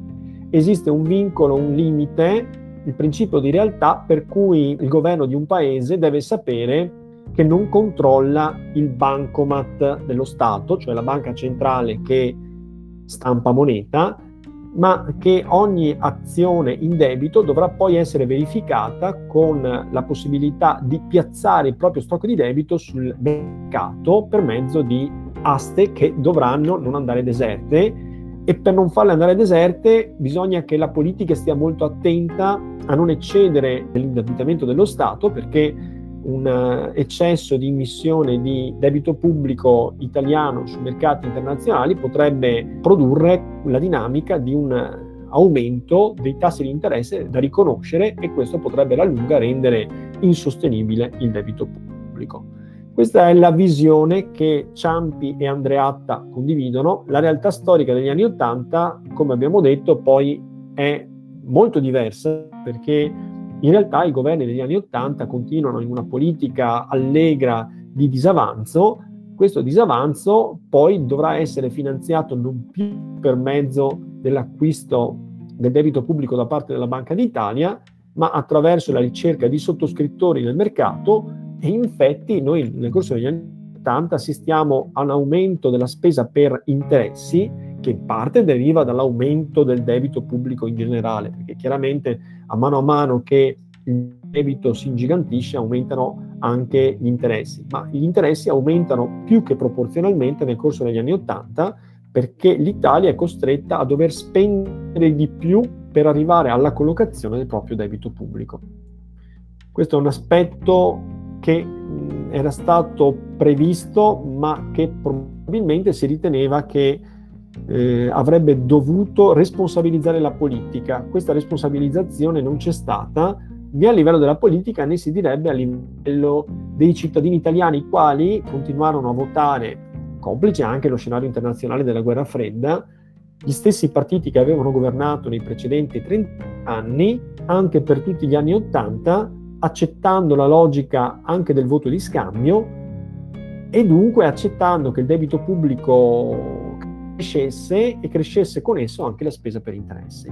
Esiste un vincolo, un limite il principio di realtà per cui il governo di un paese deve sapere che non controlla il bancomat dello Stato, cioè la banca centrale che stampa moneta, ma che ogni azione in debito dovrà poi essere verificata con la possibilità di piazzare il proprio stock di debito sul mercato per mezzo di aste che dovranno non andare deserte. E per non farle andare deserte bisogna che la politica stia molto attenta a non eccedere nell'indebitamento dello Stato perché un eh, eccesso di immissione di debito pubblico italiano sui mercati internazionali potrebbe produrre la dinamica di un aumento dei tassi di interesse da riconoscere e questo potrebbe alla lunga rendere insostenibile il debito pubblico. Questa è la visione che Ciampi e Andreatta condividono. La realtà storica degli anni Ottanta, come abbiamo detto, poi è molto diversa perché in realtà i governi degli anni Ottanta continuano in una politica allegra di disavanzo. Questo disavanzo poi dovrà essere finanziato non più per mezzo dell'acquisto del debito pubblico da parte della Banca d'Italia, ma attraverso la ricerca di sottoscrittori nel mercato e infatti noi nel corso degli anni 80 assistiamo a un aumento della spesa per interessi che in parte deriva dall'aumento del debito pubblico in generale, perché chiaramente a mano a mano che il debito si ingigantisce aumentano anche gli interessi, ma gli interessi aumentano più che proporzionalmente nel corso degli anni 80 perché l'Italia è costretta a dover spendere di più per arrivare alla collocazione del proprio debito pubblico. Questo è un aspetto che era stato previsto ma che probabilmente si riteneva che eh, avrebbe dovuto responsabilizzare la politica. Questa responsabilizzazione non c'è stata né a livello della politica né si direbbe a livello dei cittadini italiani, i quali continuarono a votare, complice anche lo scenario internazionale della guerra fredda, gli stessi partiti che avevano governato nei precedenti 30 anni, anche per tutti gli anni 80, accettando la logica anche del voto di scambio e dunque accettando che il debito pubblico crescesse e crescesse con esso anche la spesa per interessi.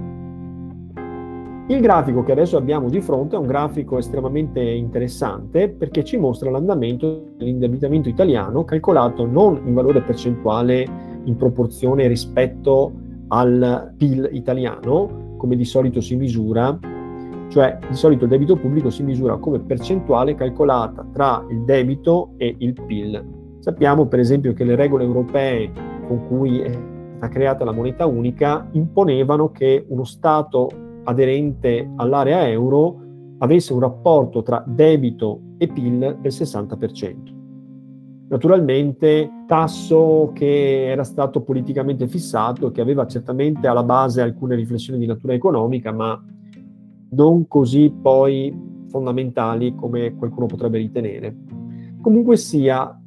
Il grafico che adesso abbiamo di fronte è un grafico estremamente interessante perché ci mostra l'andamento dell'indebitamento italiano calcolato non in valore percentuale in proporzione rispetto al PIL italiano, come di solito si misura, cioè di solito il debito pubblico si misura come percentuale calcolata tra il debito e il PIL. Sappiamo per esempio che le regole europee con cui è stata creata la moneta unica imponevano che uno Stato aderente all'area euro avesse un rapporto tra debito e PIL del 60%. Naturalmente tasso che era stato politicamente fissato, che aveva certamente alla base alcune riflessioni di natura economica, ma non così poi fondamentali come qualcuno potrebbe ritenere. Comunque sia,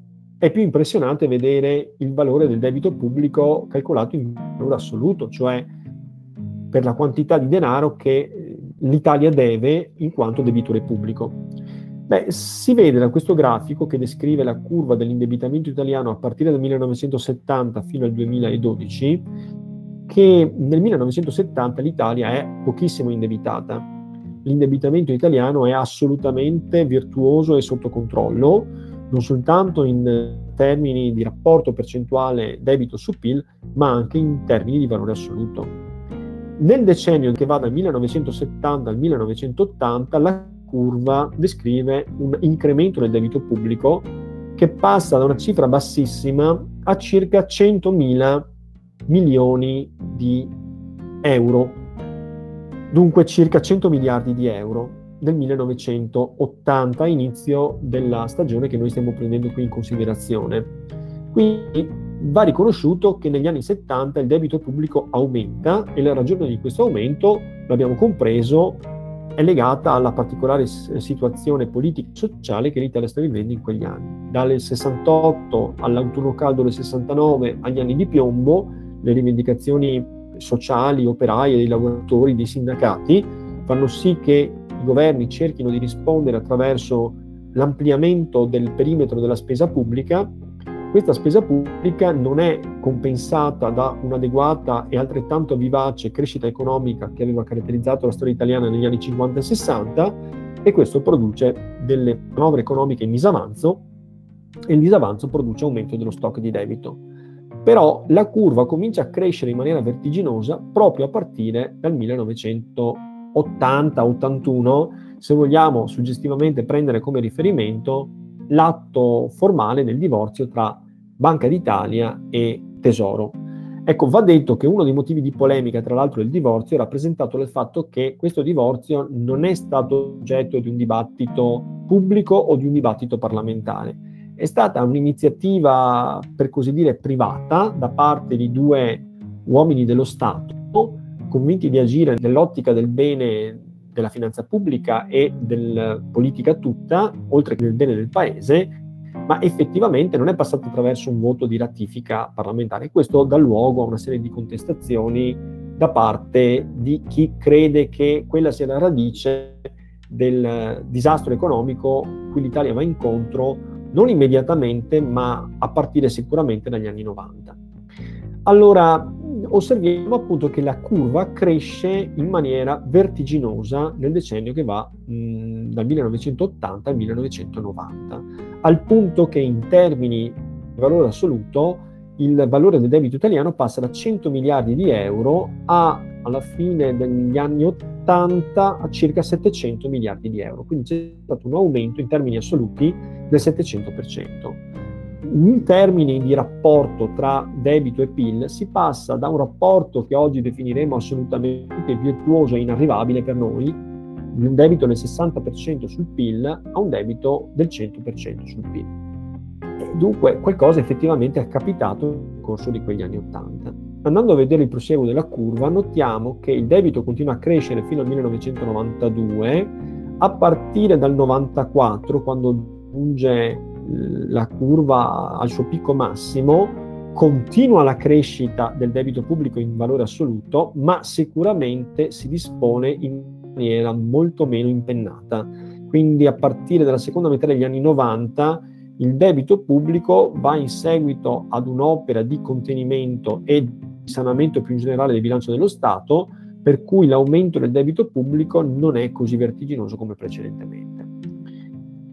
è più impressionante vedere il valore del debito pubblico calcolato in valore assoluto, cioè per la quantità di denaro che eh, l'Italia deve in quanto debitore pubblico. Beh, si vede da questo grafico che descrive la curva dell'indebitamento italiano a partire dal 1970 fino al 2012, che nel 1970 l'Italia è pochissimo indebitata. L'indebitamento italiano è assolutamente virtuoso e sotto controllo, non soltanto in termini di rapporto percentuale debito su PIL, ma anche in termini di valore assoluto. Nel decennio che va dal 1970 al 1980, la curva descrive un incremento del debito pubblico che passa da una cifra bassissima a circa 100.000 milioni di euro, dunque circa 100 miliardi di euro del 1980, inizio della stagione che noi stiamo prendendo qui in considerazione. Quindi va riconosciuto che negli anni 70 il debito pubblico aumenta e la ragione di questo aumento, l'abbiamo compreso, è legata alla particolare situazione politica e sociale che l'Italia sta vivendo in quegli anni. Dal 68 all'autunno caldo del 69 agli anni di piombo, le rivendicazioni sociali, operaie, dei lavoratori, dei sindacati fanno sì che i governi cerchino di rispondere attraverso l'ampliamento del perimetro della spesa pubblica questa spesa pubblica non è compensata da un'adeguata e altrettanto vivace crescita economica che aveva caratterizzato la storia italiana negli anni 50 e 60 e questo produce delle manovre economiche in disavanzo e il disavanzo produce aumento dello stock di debito. Però la curva comincia a crescere in maniera vertiginosa proprio a partire dal 1980-81, se vogliamo suggestivamente prendere come riferimento l'atto formale del divorzio tra Banca d'Italia e Tesoro. Ecco, va detto che uno dei motivi di polemica, tra l'altro, del divorzio è rappresentato dal fatto che questo divorzio non è stato oggetto di un dibattito pubblico o di un dibattito parlamentare. È stata un'iniziativa, per così dire, privata da parte di due uomini dello Stato, convinti di agire nell'ottica del bene della finanza pubblica e della politica tutta, oltre che del bene del paese, ma effettivamente non è passato attraverso un voto di ratifica parlamentare. Questo dà luogo a una serie di contestazioni da parte di chi crede che quella sia la radice del disastro economico cui l'Italia va incontro non immediatamente, ma a partire sicuramente dagli anni 90. Allora, osserviamo appunto che la curva cresce in maniera vertiginosa nel decennio che va mh, dal 1980 al 1990, al punto che in termini di valore assoluto il valore del debito italiano passa da 100 miliardi di euro a, alla fine degli anni 80 a circa 700 miliardi di euro, quindi c'è stato un aumento in termini assoluti del 700% in termini di rapporto tra debito e PIL si passa da un rapporto che oggi definiremo assolutamente virtuoso e inarrivabile per noi, di un debito del 60% sul PIL a un debito del 100% sul PIL. Dunque qualcosa effettivamente è capitato nel corso di quegli anni 80. Andando a vedere il prosieguo della curva, notiamo che il debito continua a crescere fino al 1992, a partire dal 94, quando giunge la curva al suo picco massimo, continua la crescita del debito pubblico in valore assoluto, ma sicuramente si dispone in maniera molto meno impennata. Quindi a partire dalla seconda metà degli anni 90 il debito pubblico va in seguito ad un'opera di contenimento e di sanamento più in generale del bilancio dello Stato, per cui l'aumento del debito pubblico non è così vertiginoso come precedentemente.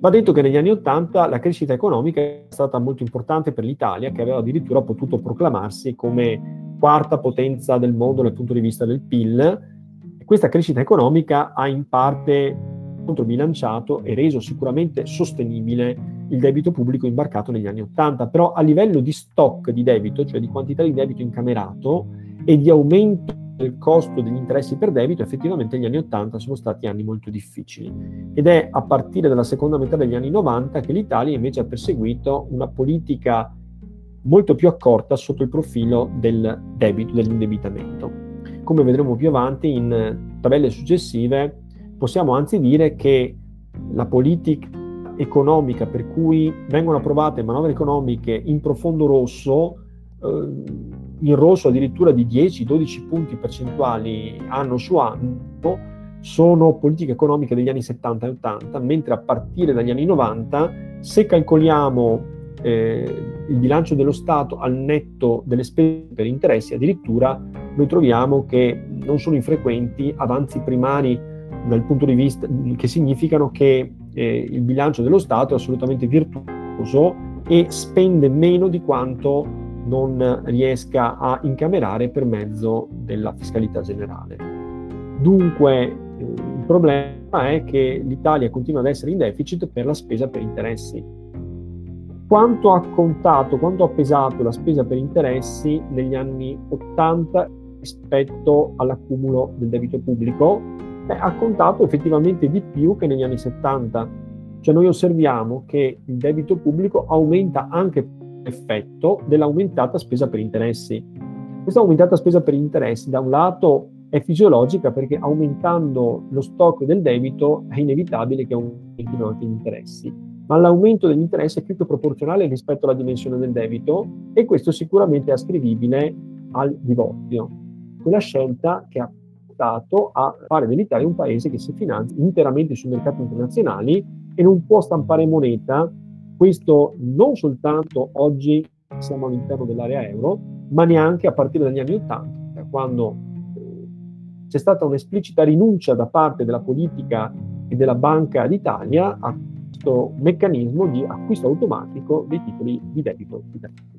Va detto che negli anni Ottanta la crescita economica è stata molto importante per l'Italia, che aveva addirittura potuto proclamarsi come quarta potenza del mondo dal punto di vista del PIL. questa crescita economica ha in parte controbilanciato e reso sicuramente sostenibile il debito pubblico imbarcato negli anni Ottanta, però a livello di stock di debito, cioè di quantità di debito incamerato e di aumento del costo degli interessi per debito, effettivamente gli anni 80 sono stati anni molto difficili ed è a partire dalla seconda metà degli anni 90 che l'Italia invece ha perseguito una politica molto più accorta sotto il profilo del debito, dell'indebitamento. Come vedremo più avanti in tabelle successive, possiamo anzi dire che la politica economica per cui vengono approvate manovre economiche in profondo rosso eh, in rosso addirittura di 10-12 punti percentuali anno su anno, sono politiche economiche degli anni 70 e 80, mentre a partire dagli anni 90, se calcoliamo eh, il bilancio dello Stato al netto delle spese per interessi, addirittura noi troviamo che non sono infrequenti avanzi primari dal punto di vista che significano che eh, il bilancio dello Stato è assolutamente virtuoso e spende meno di quanto non riesca a incamerare per mezzo della fiscalità generale. Dunque il problema è che l'Italia continua ad essere in deficit per la spesa per interessi. Quanto ha contato, quanto ha pesato la spesa per interessi negli anni 80 rispetto all'accumulo del debito pubblico? Beh, ha contato effettivamente di più che negli anni 70. Cioè noi osserviamo che il debito pubblico aumenta anche effetto dell'aumentata spesa per interessi. Questa aumentata spesa per interessi da un lato è fisiologica perché aumentando lo stock del debito è inevitabile che aumentino anche gli interessi, ma l'aumento degli interessi è più che proporzionale rispetto alla dimensione del debito e questo sicuramente è ascrivibile al divorzio, quella scelta che ha portato a fare dell'Italia un paese che si finanzia interamente sui mercati internazionali e non può stampare moneta, questo non soltanto oggi siamo all'interno dell'area euro, ma neanche a partire dagli anni Ottanta, quando c'è stata un'esplicita rinuncia da parte della politica e della Banca d'Italia a questo meccanismo di acquisto automatico dei titoli di debito italiani.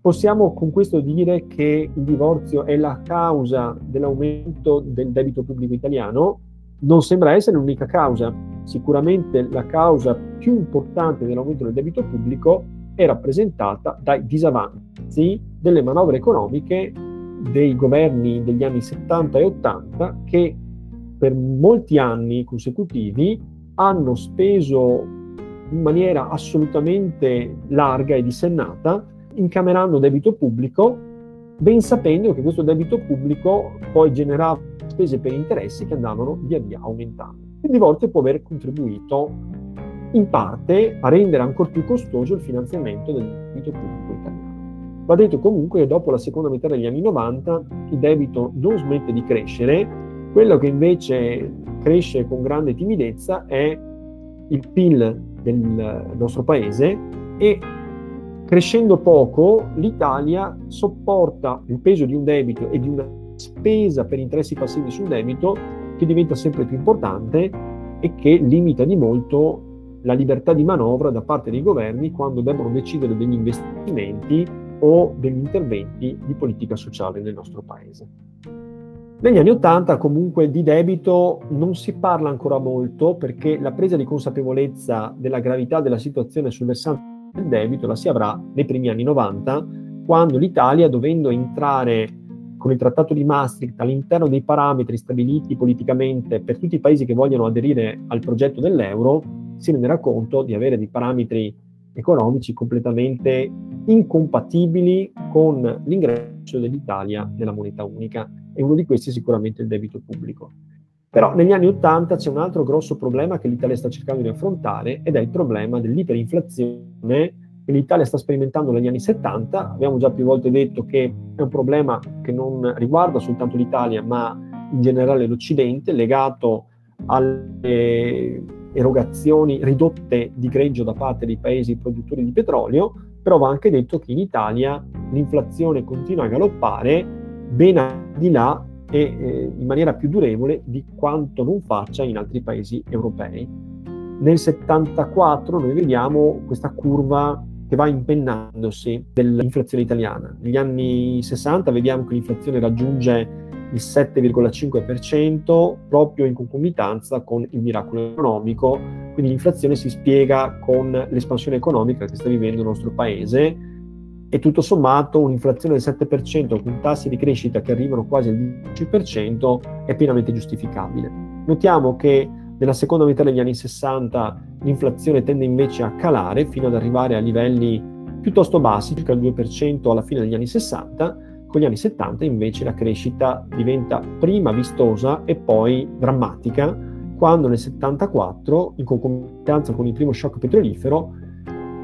Possiamo con questo dire che il divorzio è la causa dell'aumento del debito pubblico italiano? Non sembra essere l'unica causa. Sicuramente la causa più importante dell'aumento del debito pubblico è rappresentata dai disavanzi delle manovre economiche dei governi degli anni 70 e 80 che per molti anni consecutivi hanno speso in maniera assolutamente larga e dissennata, incamerando debito pubblico, ben sapendo che questo debito pubblico poi generava spese per interessi che andavano via via aumentando. Il divorzio può aver contribuito in parte a rendere ancora più costoso il finanziamento del debito pubblico italiano. Va detto comunque che dopo la seconda metà degli anni 90 il debito non smette di crescere, quello che invece cresce con grande timidezza è il PIL del nostro paese e crescendo poco l'Italia sopporta il peso di un debito e di una spesa per interessi passivi sul debito che diventa sempre più importante e che limita di molto la libertà di manovra da parte dei governi quando devono decidere degli investimenti o degli interventi di politica sociale nel nostro paese. Negli anni Ottanta comunque di debito non si parla ancora molto perché la presa di consapevolezza della gravità della situazione sul versante del debito la si avrà nei primi anni 90 quando l'Italia dovendo entrare con il trattato di Maastricht all'interno dei parametri stabiliti politicamente per tutti i paesi che vogliono aderire al progetto dell'euro si renderà conto di avere dei parametri economici completamente incompatibili con l'ingresso dell'Italia nella moneta unica e uno di questi è sicuramente il debito pubblico. Però negli anni Ottanta c'è un altro grosso problema che l'Italia sta cercando di affrontare ed è il problema dell'iperinflazione che l'Italia sta sperimentando negli anni 70. Abbiamo già più volte detto che è un problema che non riguarda soltanto l'Italia ma in generale l'Occidente, legato alle erogazioni ridotte di greggio da parte dei paesi produttori di petrolio, però va anche detto che in Italia l'inflazione continua a galoppare ben al di là e eh, in maniera più durevole di quanto non faccia in altri paesi europei. Nel 74 noi vediamo questa curva che va impennandosi dell'inflazione italiana. Negli anni 60 vediamo che l'inflazione raggiunge il 7,5% proprio in concomitanza con il miracolo economico, quindi l'inflazione si spiega con l'espansione economica che sta vivendo il nostro paese e tutto sommato un'inflazione del 7% con tassi di crescita che arrivano quasi al 10% è pienamente giustificabile. Notiamo che nella seconda metà degli anni 60 l'inflazione tende invece a calare fino ad arrivare a livelli piuttosto bassi, circa il 2% alla fine degli anni 60, con gli anni 70 invece la crescita diventa prima vistosa e poi drammatica, quando nel 74, in concomitanza con il primo shock petrolifero,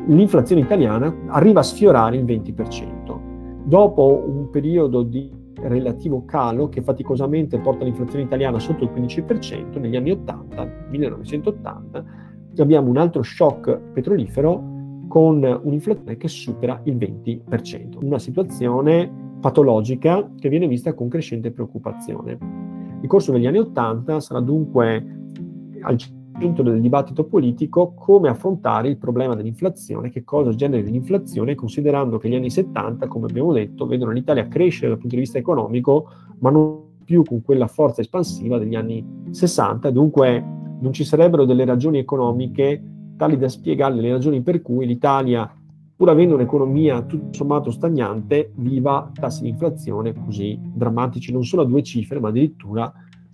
l'inflazione italiana arriva a sfiorare il 20%. Dopo un periodo di relativo calo che faticosamente porta l'inflazione italiana sotto il 15% negli anni 80, 1980, abbiamo un altro shock petrolifero con un'inflazione che supera il 20%, una situazione patologica che viene vista con crescente preoccupazione. Il corso degli anni 80 sarà dunque al centro del dibattito politico come affrontare il problema dell'inflazione, che cosa genera l'inflazione, considerando che gli anni 70, come abbiamo detto, vedono l'Italia crescere dal punto di vista economico, ma non più con quella forza espansiva degli anni 60, dunque non ci sarebbero delle ragioni economiche tali da spiegare le ragioni per cui l'Italia, pur avendo un'economia tutto sommato stagnante, viva tassi di inflazione così drammatici, non solo a due cifre, ma addirittura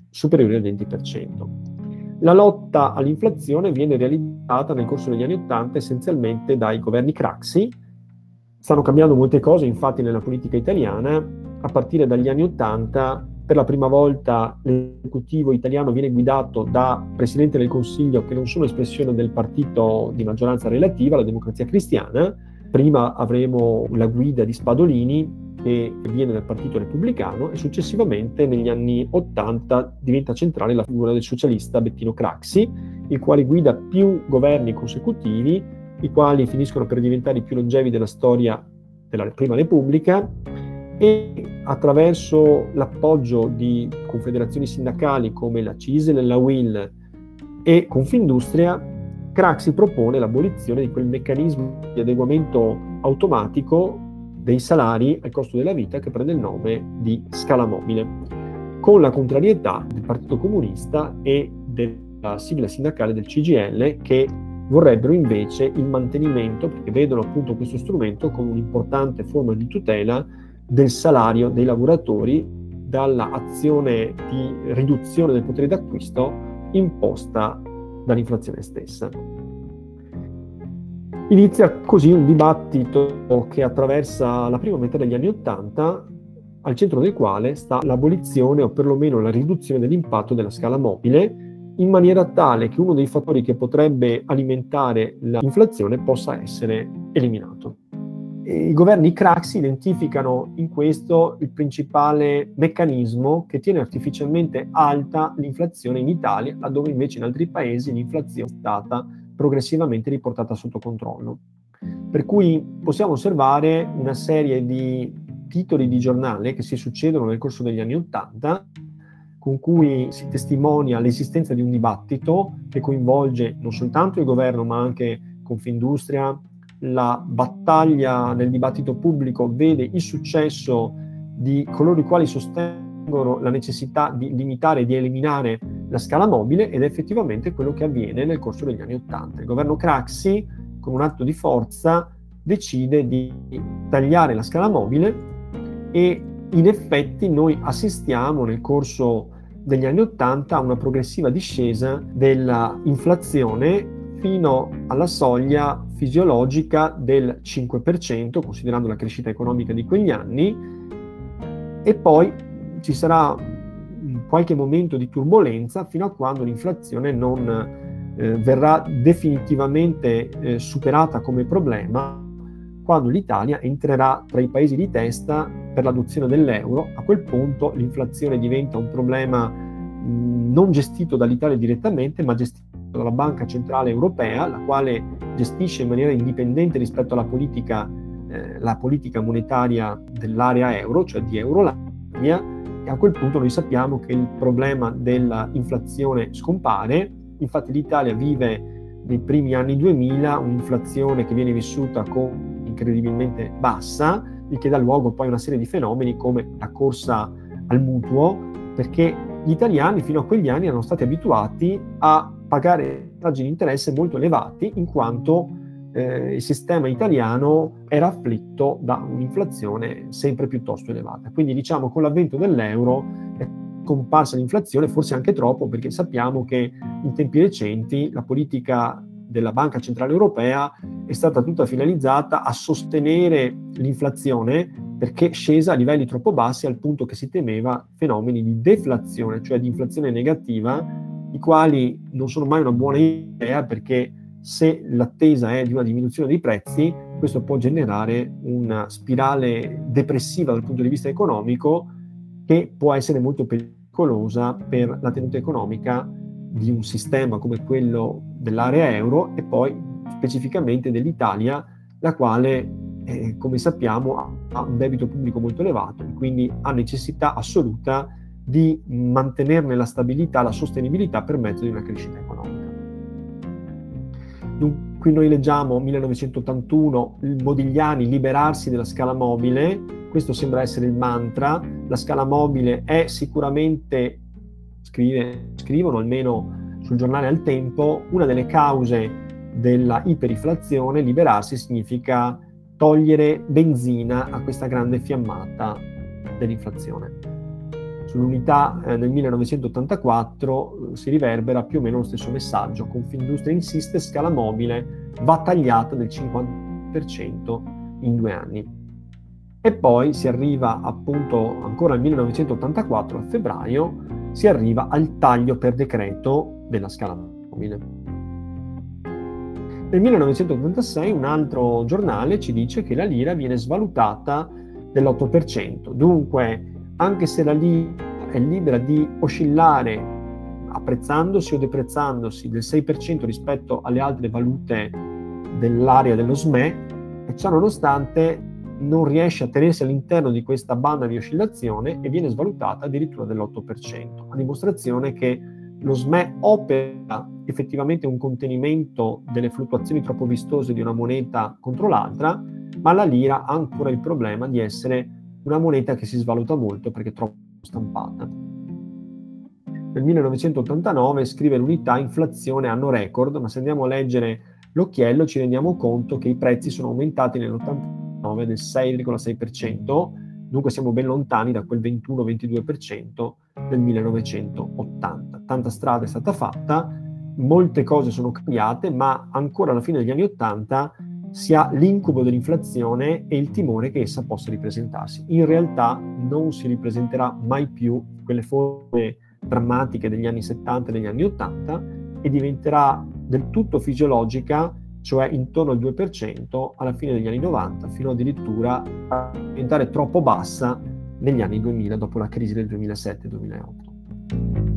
superiori al 20%. La lotta all'inflazione viene realizzata nel corso degli anni Ottanta essenzialmente dai governi Craxi. Stanno cambiando molte cose infatti nella politica italiana. A partire dagli anni Ottanta per la prima volta l'esecutivo italiano viene guidato da presidente del Consiglio che non sono espressione del partito di maggioranza relativa, la democrazia cristiana. Prima avremo la guida di Spadolini che viene dal Partito Repubblicano e successivamente negli anni 80 diventa centrale la figura del socialista Bettino Craxi, il quale guida più governi consecutivi, i quali finiscono per diventare i più longevi della storia della Prima Repubblica e attraverso l'appoggio di confederazioni sindacali come la CISL e la WIL e Confindustria, Craxi propone l'abolizione di quel meccanismo di adeguamento automatico dei salari al costo della vita che prende il nome di scala mobile, con la contrarietà del Partito Comunista e della sigla sindacale del CGL che vorrebbero invece il mantenimento, perché vedono appunto questo strumento come un'importante forma di tutela del salario dei lavoratori dall'azione di riduzione del potere d'acquisto imposta dall'inflazione stessa. Inizia così un dibattito che attraversa la prima metà degli anni Ottanta, al centro del quale sta l'abolizione o perlomeno la riduzione dell'impatto della scala mobile, in maniera tale che uno dei fattori che potrebbe alimentare l'inflazione possa essere eliminato. I governi Craxi identificano in questo il principale meccanismo che tiene artificialmente alta l'inflazione in Italia, laddove invece in altri paesi l'inflazione è stata progressivamente riportata sotto controllo. Per cui possiamo osservare una serie di titoli di giornale che si succedono nel corso degli anni Ottanta, con cui si testimonia l'esistenza di un dibattito che coinvolge non soltanto il governo ma anche Confindustria, la battaglia nel dibattito pubblico vede il successo di coloro i quali sostengono la necessità di limitare e di eliminare la scala mobile ed è effettivamente quello che avviene nel corso degli anni Ottanta. Il governo Craxi, con un atto di forza, decide di tagliare la scala mobile e in effetti noi assistiamo nel corso degli anni Ottanta a una progressiva discesa dell'inflazione fino alla soglia fisiologica del 5%, considerando la crescita economica di quegli anni, e poi ci sarà qualche momento di turbolenza fino a quando l'inflazione non eh, verrà definitivamente eh, superata come problema quando l'Italia entrerà tra i paesi di testa per l'adozione dell'euro. A quel punto l'inflazione diventa un problema mh, non gestito dall'Italia direttamente, ma gestito dalla Banca Centrale Europea, la quale gestisce in maniera indipendente rispetto alla politica, eh, la politica monetaria dell'area euro, cioè di Eurolandia, e a quel punto noi sappiamo che il problema dell'inflazione scompare, infatti l'Italia vive nei primi anni 2000 un'inflazione che viene vissuta come incredibilmente bassa, il che dà luogo poi a una serie di fenomeni come la corsa al mutuo, perché gli italiani fino a quegli anni erano stati abituati a pagare tassi di interesse molto elevati in quanto eh, il sistema italiano era afflitto da un'inflazione sempre piuttosto elevata. Quindi diciamo con l'avvento dell'euro è comparsa l'inflazione, forse anche troppo, perché sappiamo che in tempi recenti la politica della Banca Centrale Europea è stata tutta finalizzata a sostenere l'inflazione perché scesa a livelli troppo bassi al punto che si temeva fenomeni di deflazione, cioè di inflazione negativa, i quali non sono mai una buona idea perché se l'attesa è di una diminuzione dei prezzi, questo può generare una spirale depressiva dal punto di vista economico che può essere molto pericolosa per la tenuta economica di un sistema come quello dell'area euro e poi specificamente dell'Italia, la quale, eh, come sappiamo, ha un debito pubblico molto elevato e quindi ha necessità assoluta di mantenerne la stabilità, la sostenibilità per mezzo di una crescita economica. Qui noi leggiamo 1981 Modigliani liberarsi della scala mobile, questo sembra essere il mantra, la scala mobile è sicuramente, scrive, scrivono almeno sul giornale al tempo, una delle cause della iperinflazione, liberarsi significa togliere benzina a questa grande fiammata dell'inflazione. Sull'unità eh, del 1984 eh, si riverbera più o meno lo stesso messaggio. Confindustria insiste, scala mobile va tagliata del 50% in due anni. E poi si arriva appunto ancora al 1984, a febbraio, si arriva al taglio per decreto della scala mobile. Nel 1986 un altro giornale ci dice che la lira viene svalutata dell'8%, dunque anche se la lira è libera di oscillare apprezzandosi o deprezzandosi del 6% rispetto alle altre valute dell'area dello SME, e ciò nonostante non riesce a tenersi all'interno di questa banda di oscillazione e viene svalutata addirittura dell'8%, a dimostrazione che lo SME opera effettivamente un contenimento delle fluttuazioni troppo vistose di una moneta contro l'altra, ma la lira ha ancora il problema di essere una moneta che si svaluta molto perché è troppo stampata. Nel 1989 scrive l'unità inflazione anno record, ma se andiamo a leggere l'occhiello ci rendiamo conto che i prezzi sono aumentati nell'89 del 6,6%, dunque siamo ben lontani da quel 21-22% del 1980. Tanta strada è stata fatta, molte cose sono cambiate, ma ancora alla fine degli anni 80 si ha l'incubo dell'inflazione e il timore che essa possa ripresentarsi. In realtà non si ripresenterà mai più quelle forme drammatiche degli anni 70 e degli anni 80 e diventerà del tutto fisiologica, cioè intorno al 2% alla fine degli anni 90, fino addirittura a diventare troppo bassa negli anni 2000 dopo la crisi del 2007-2008.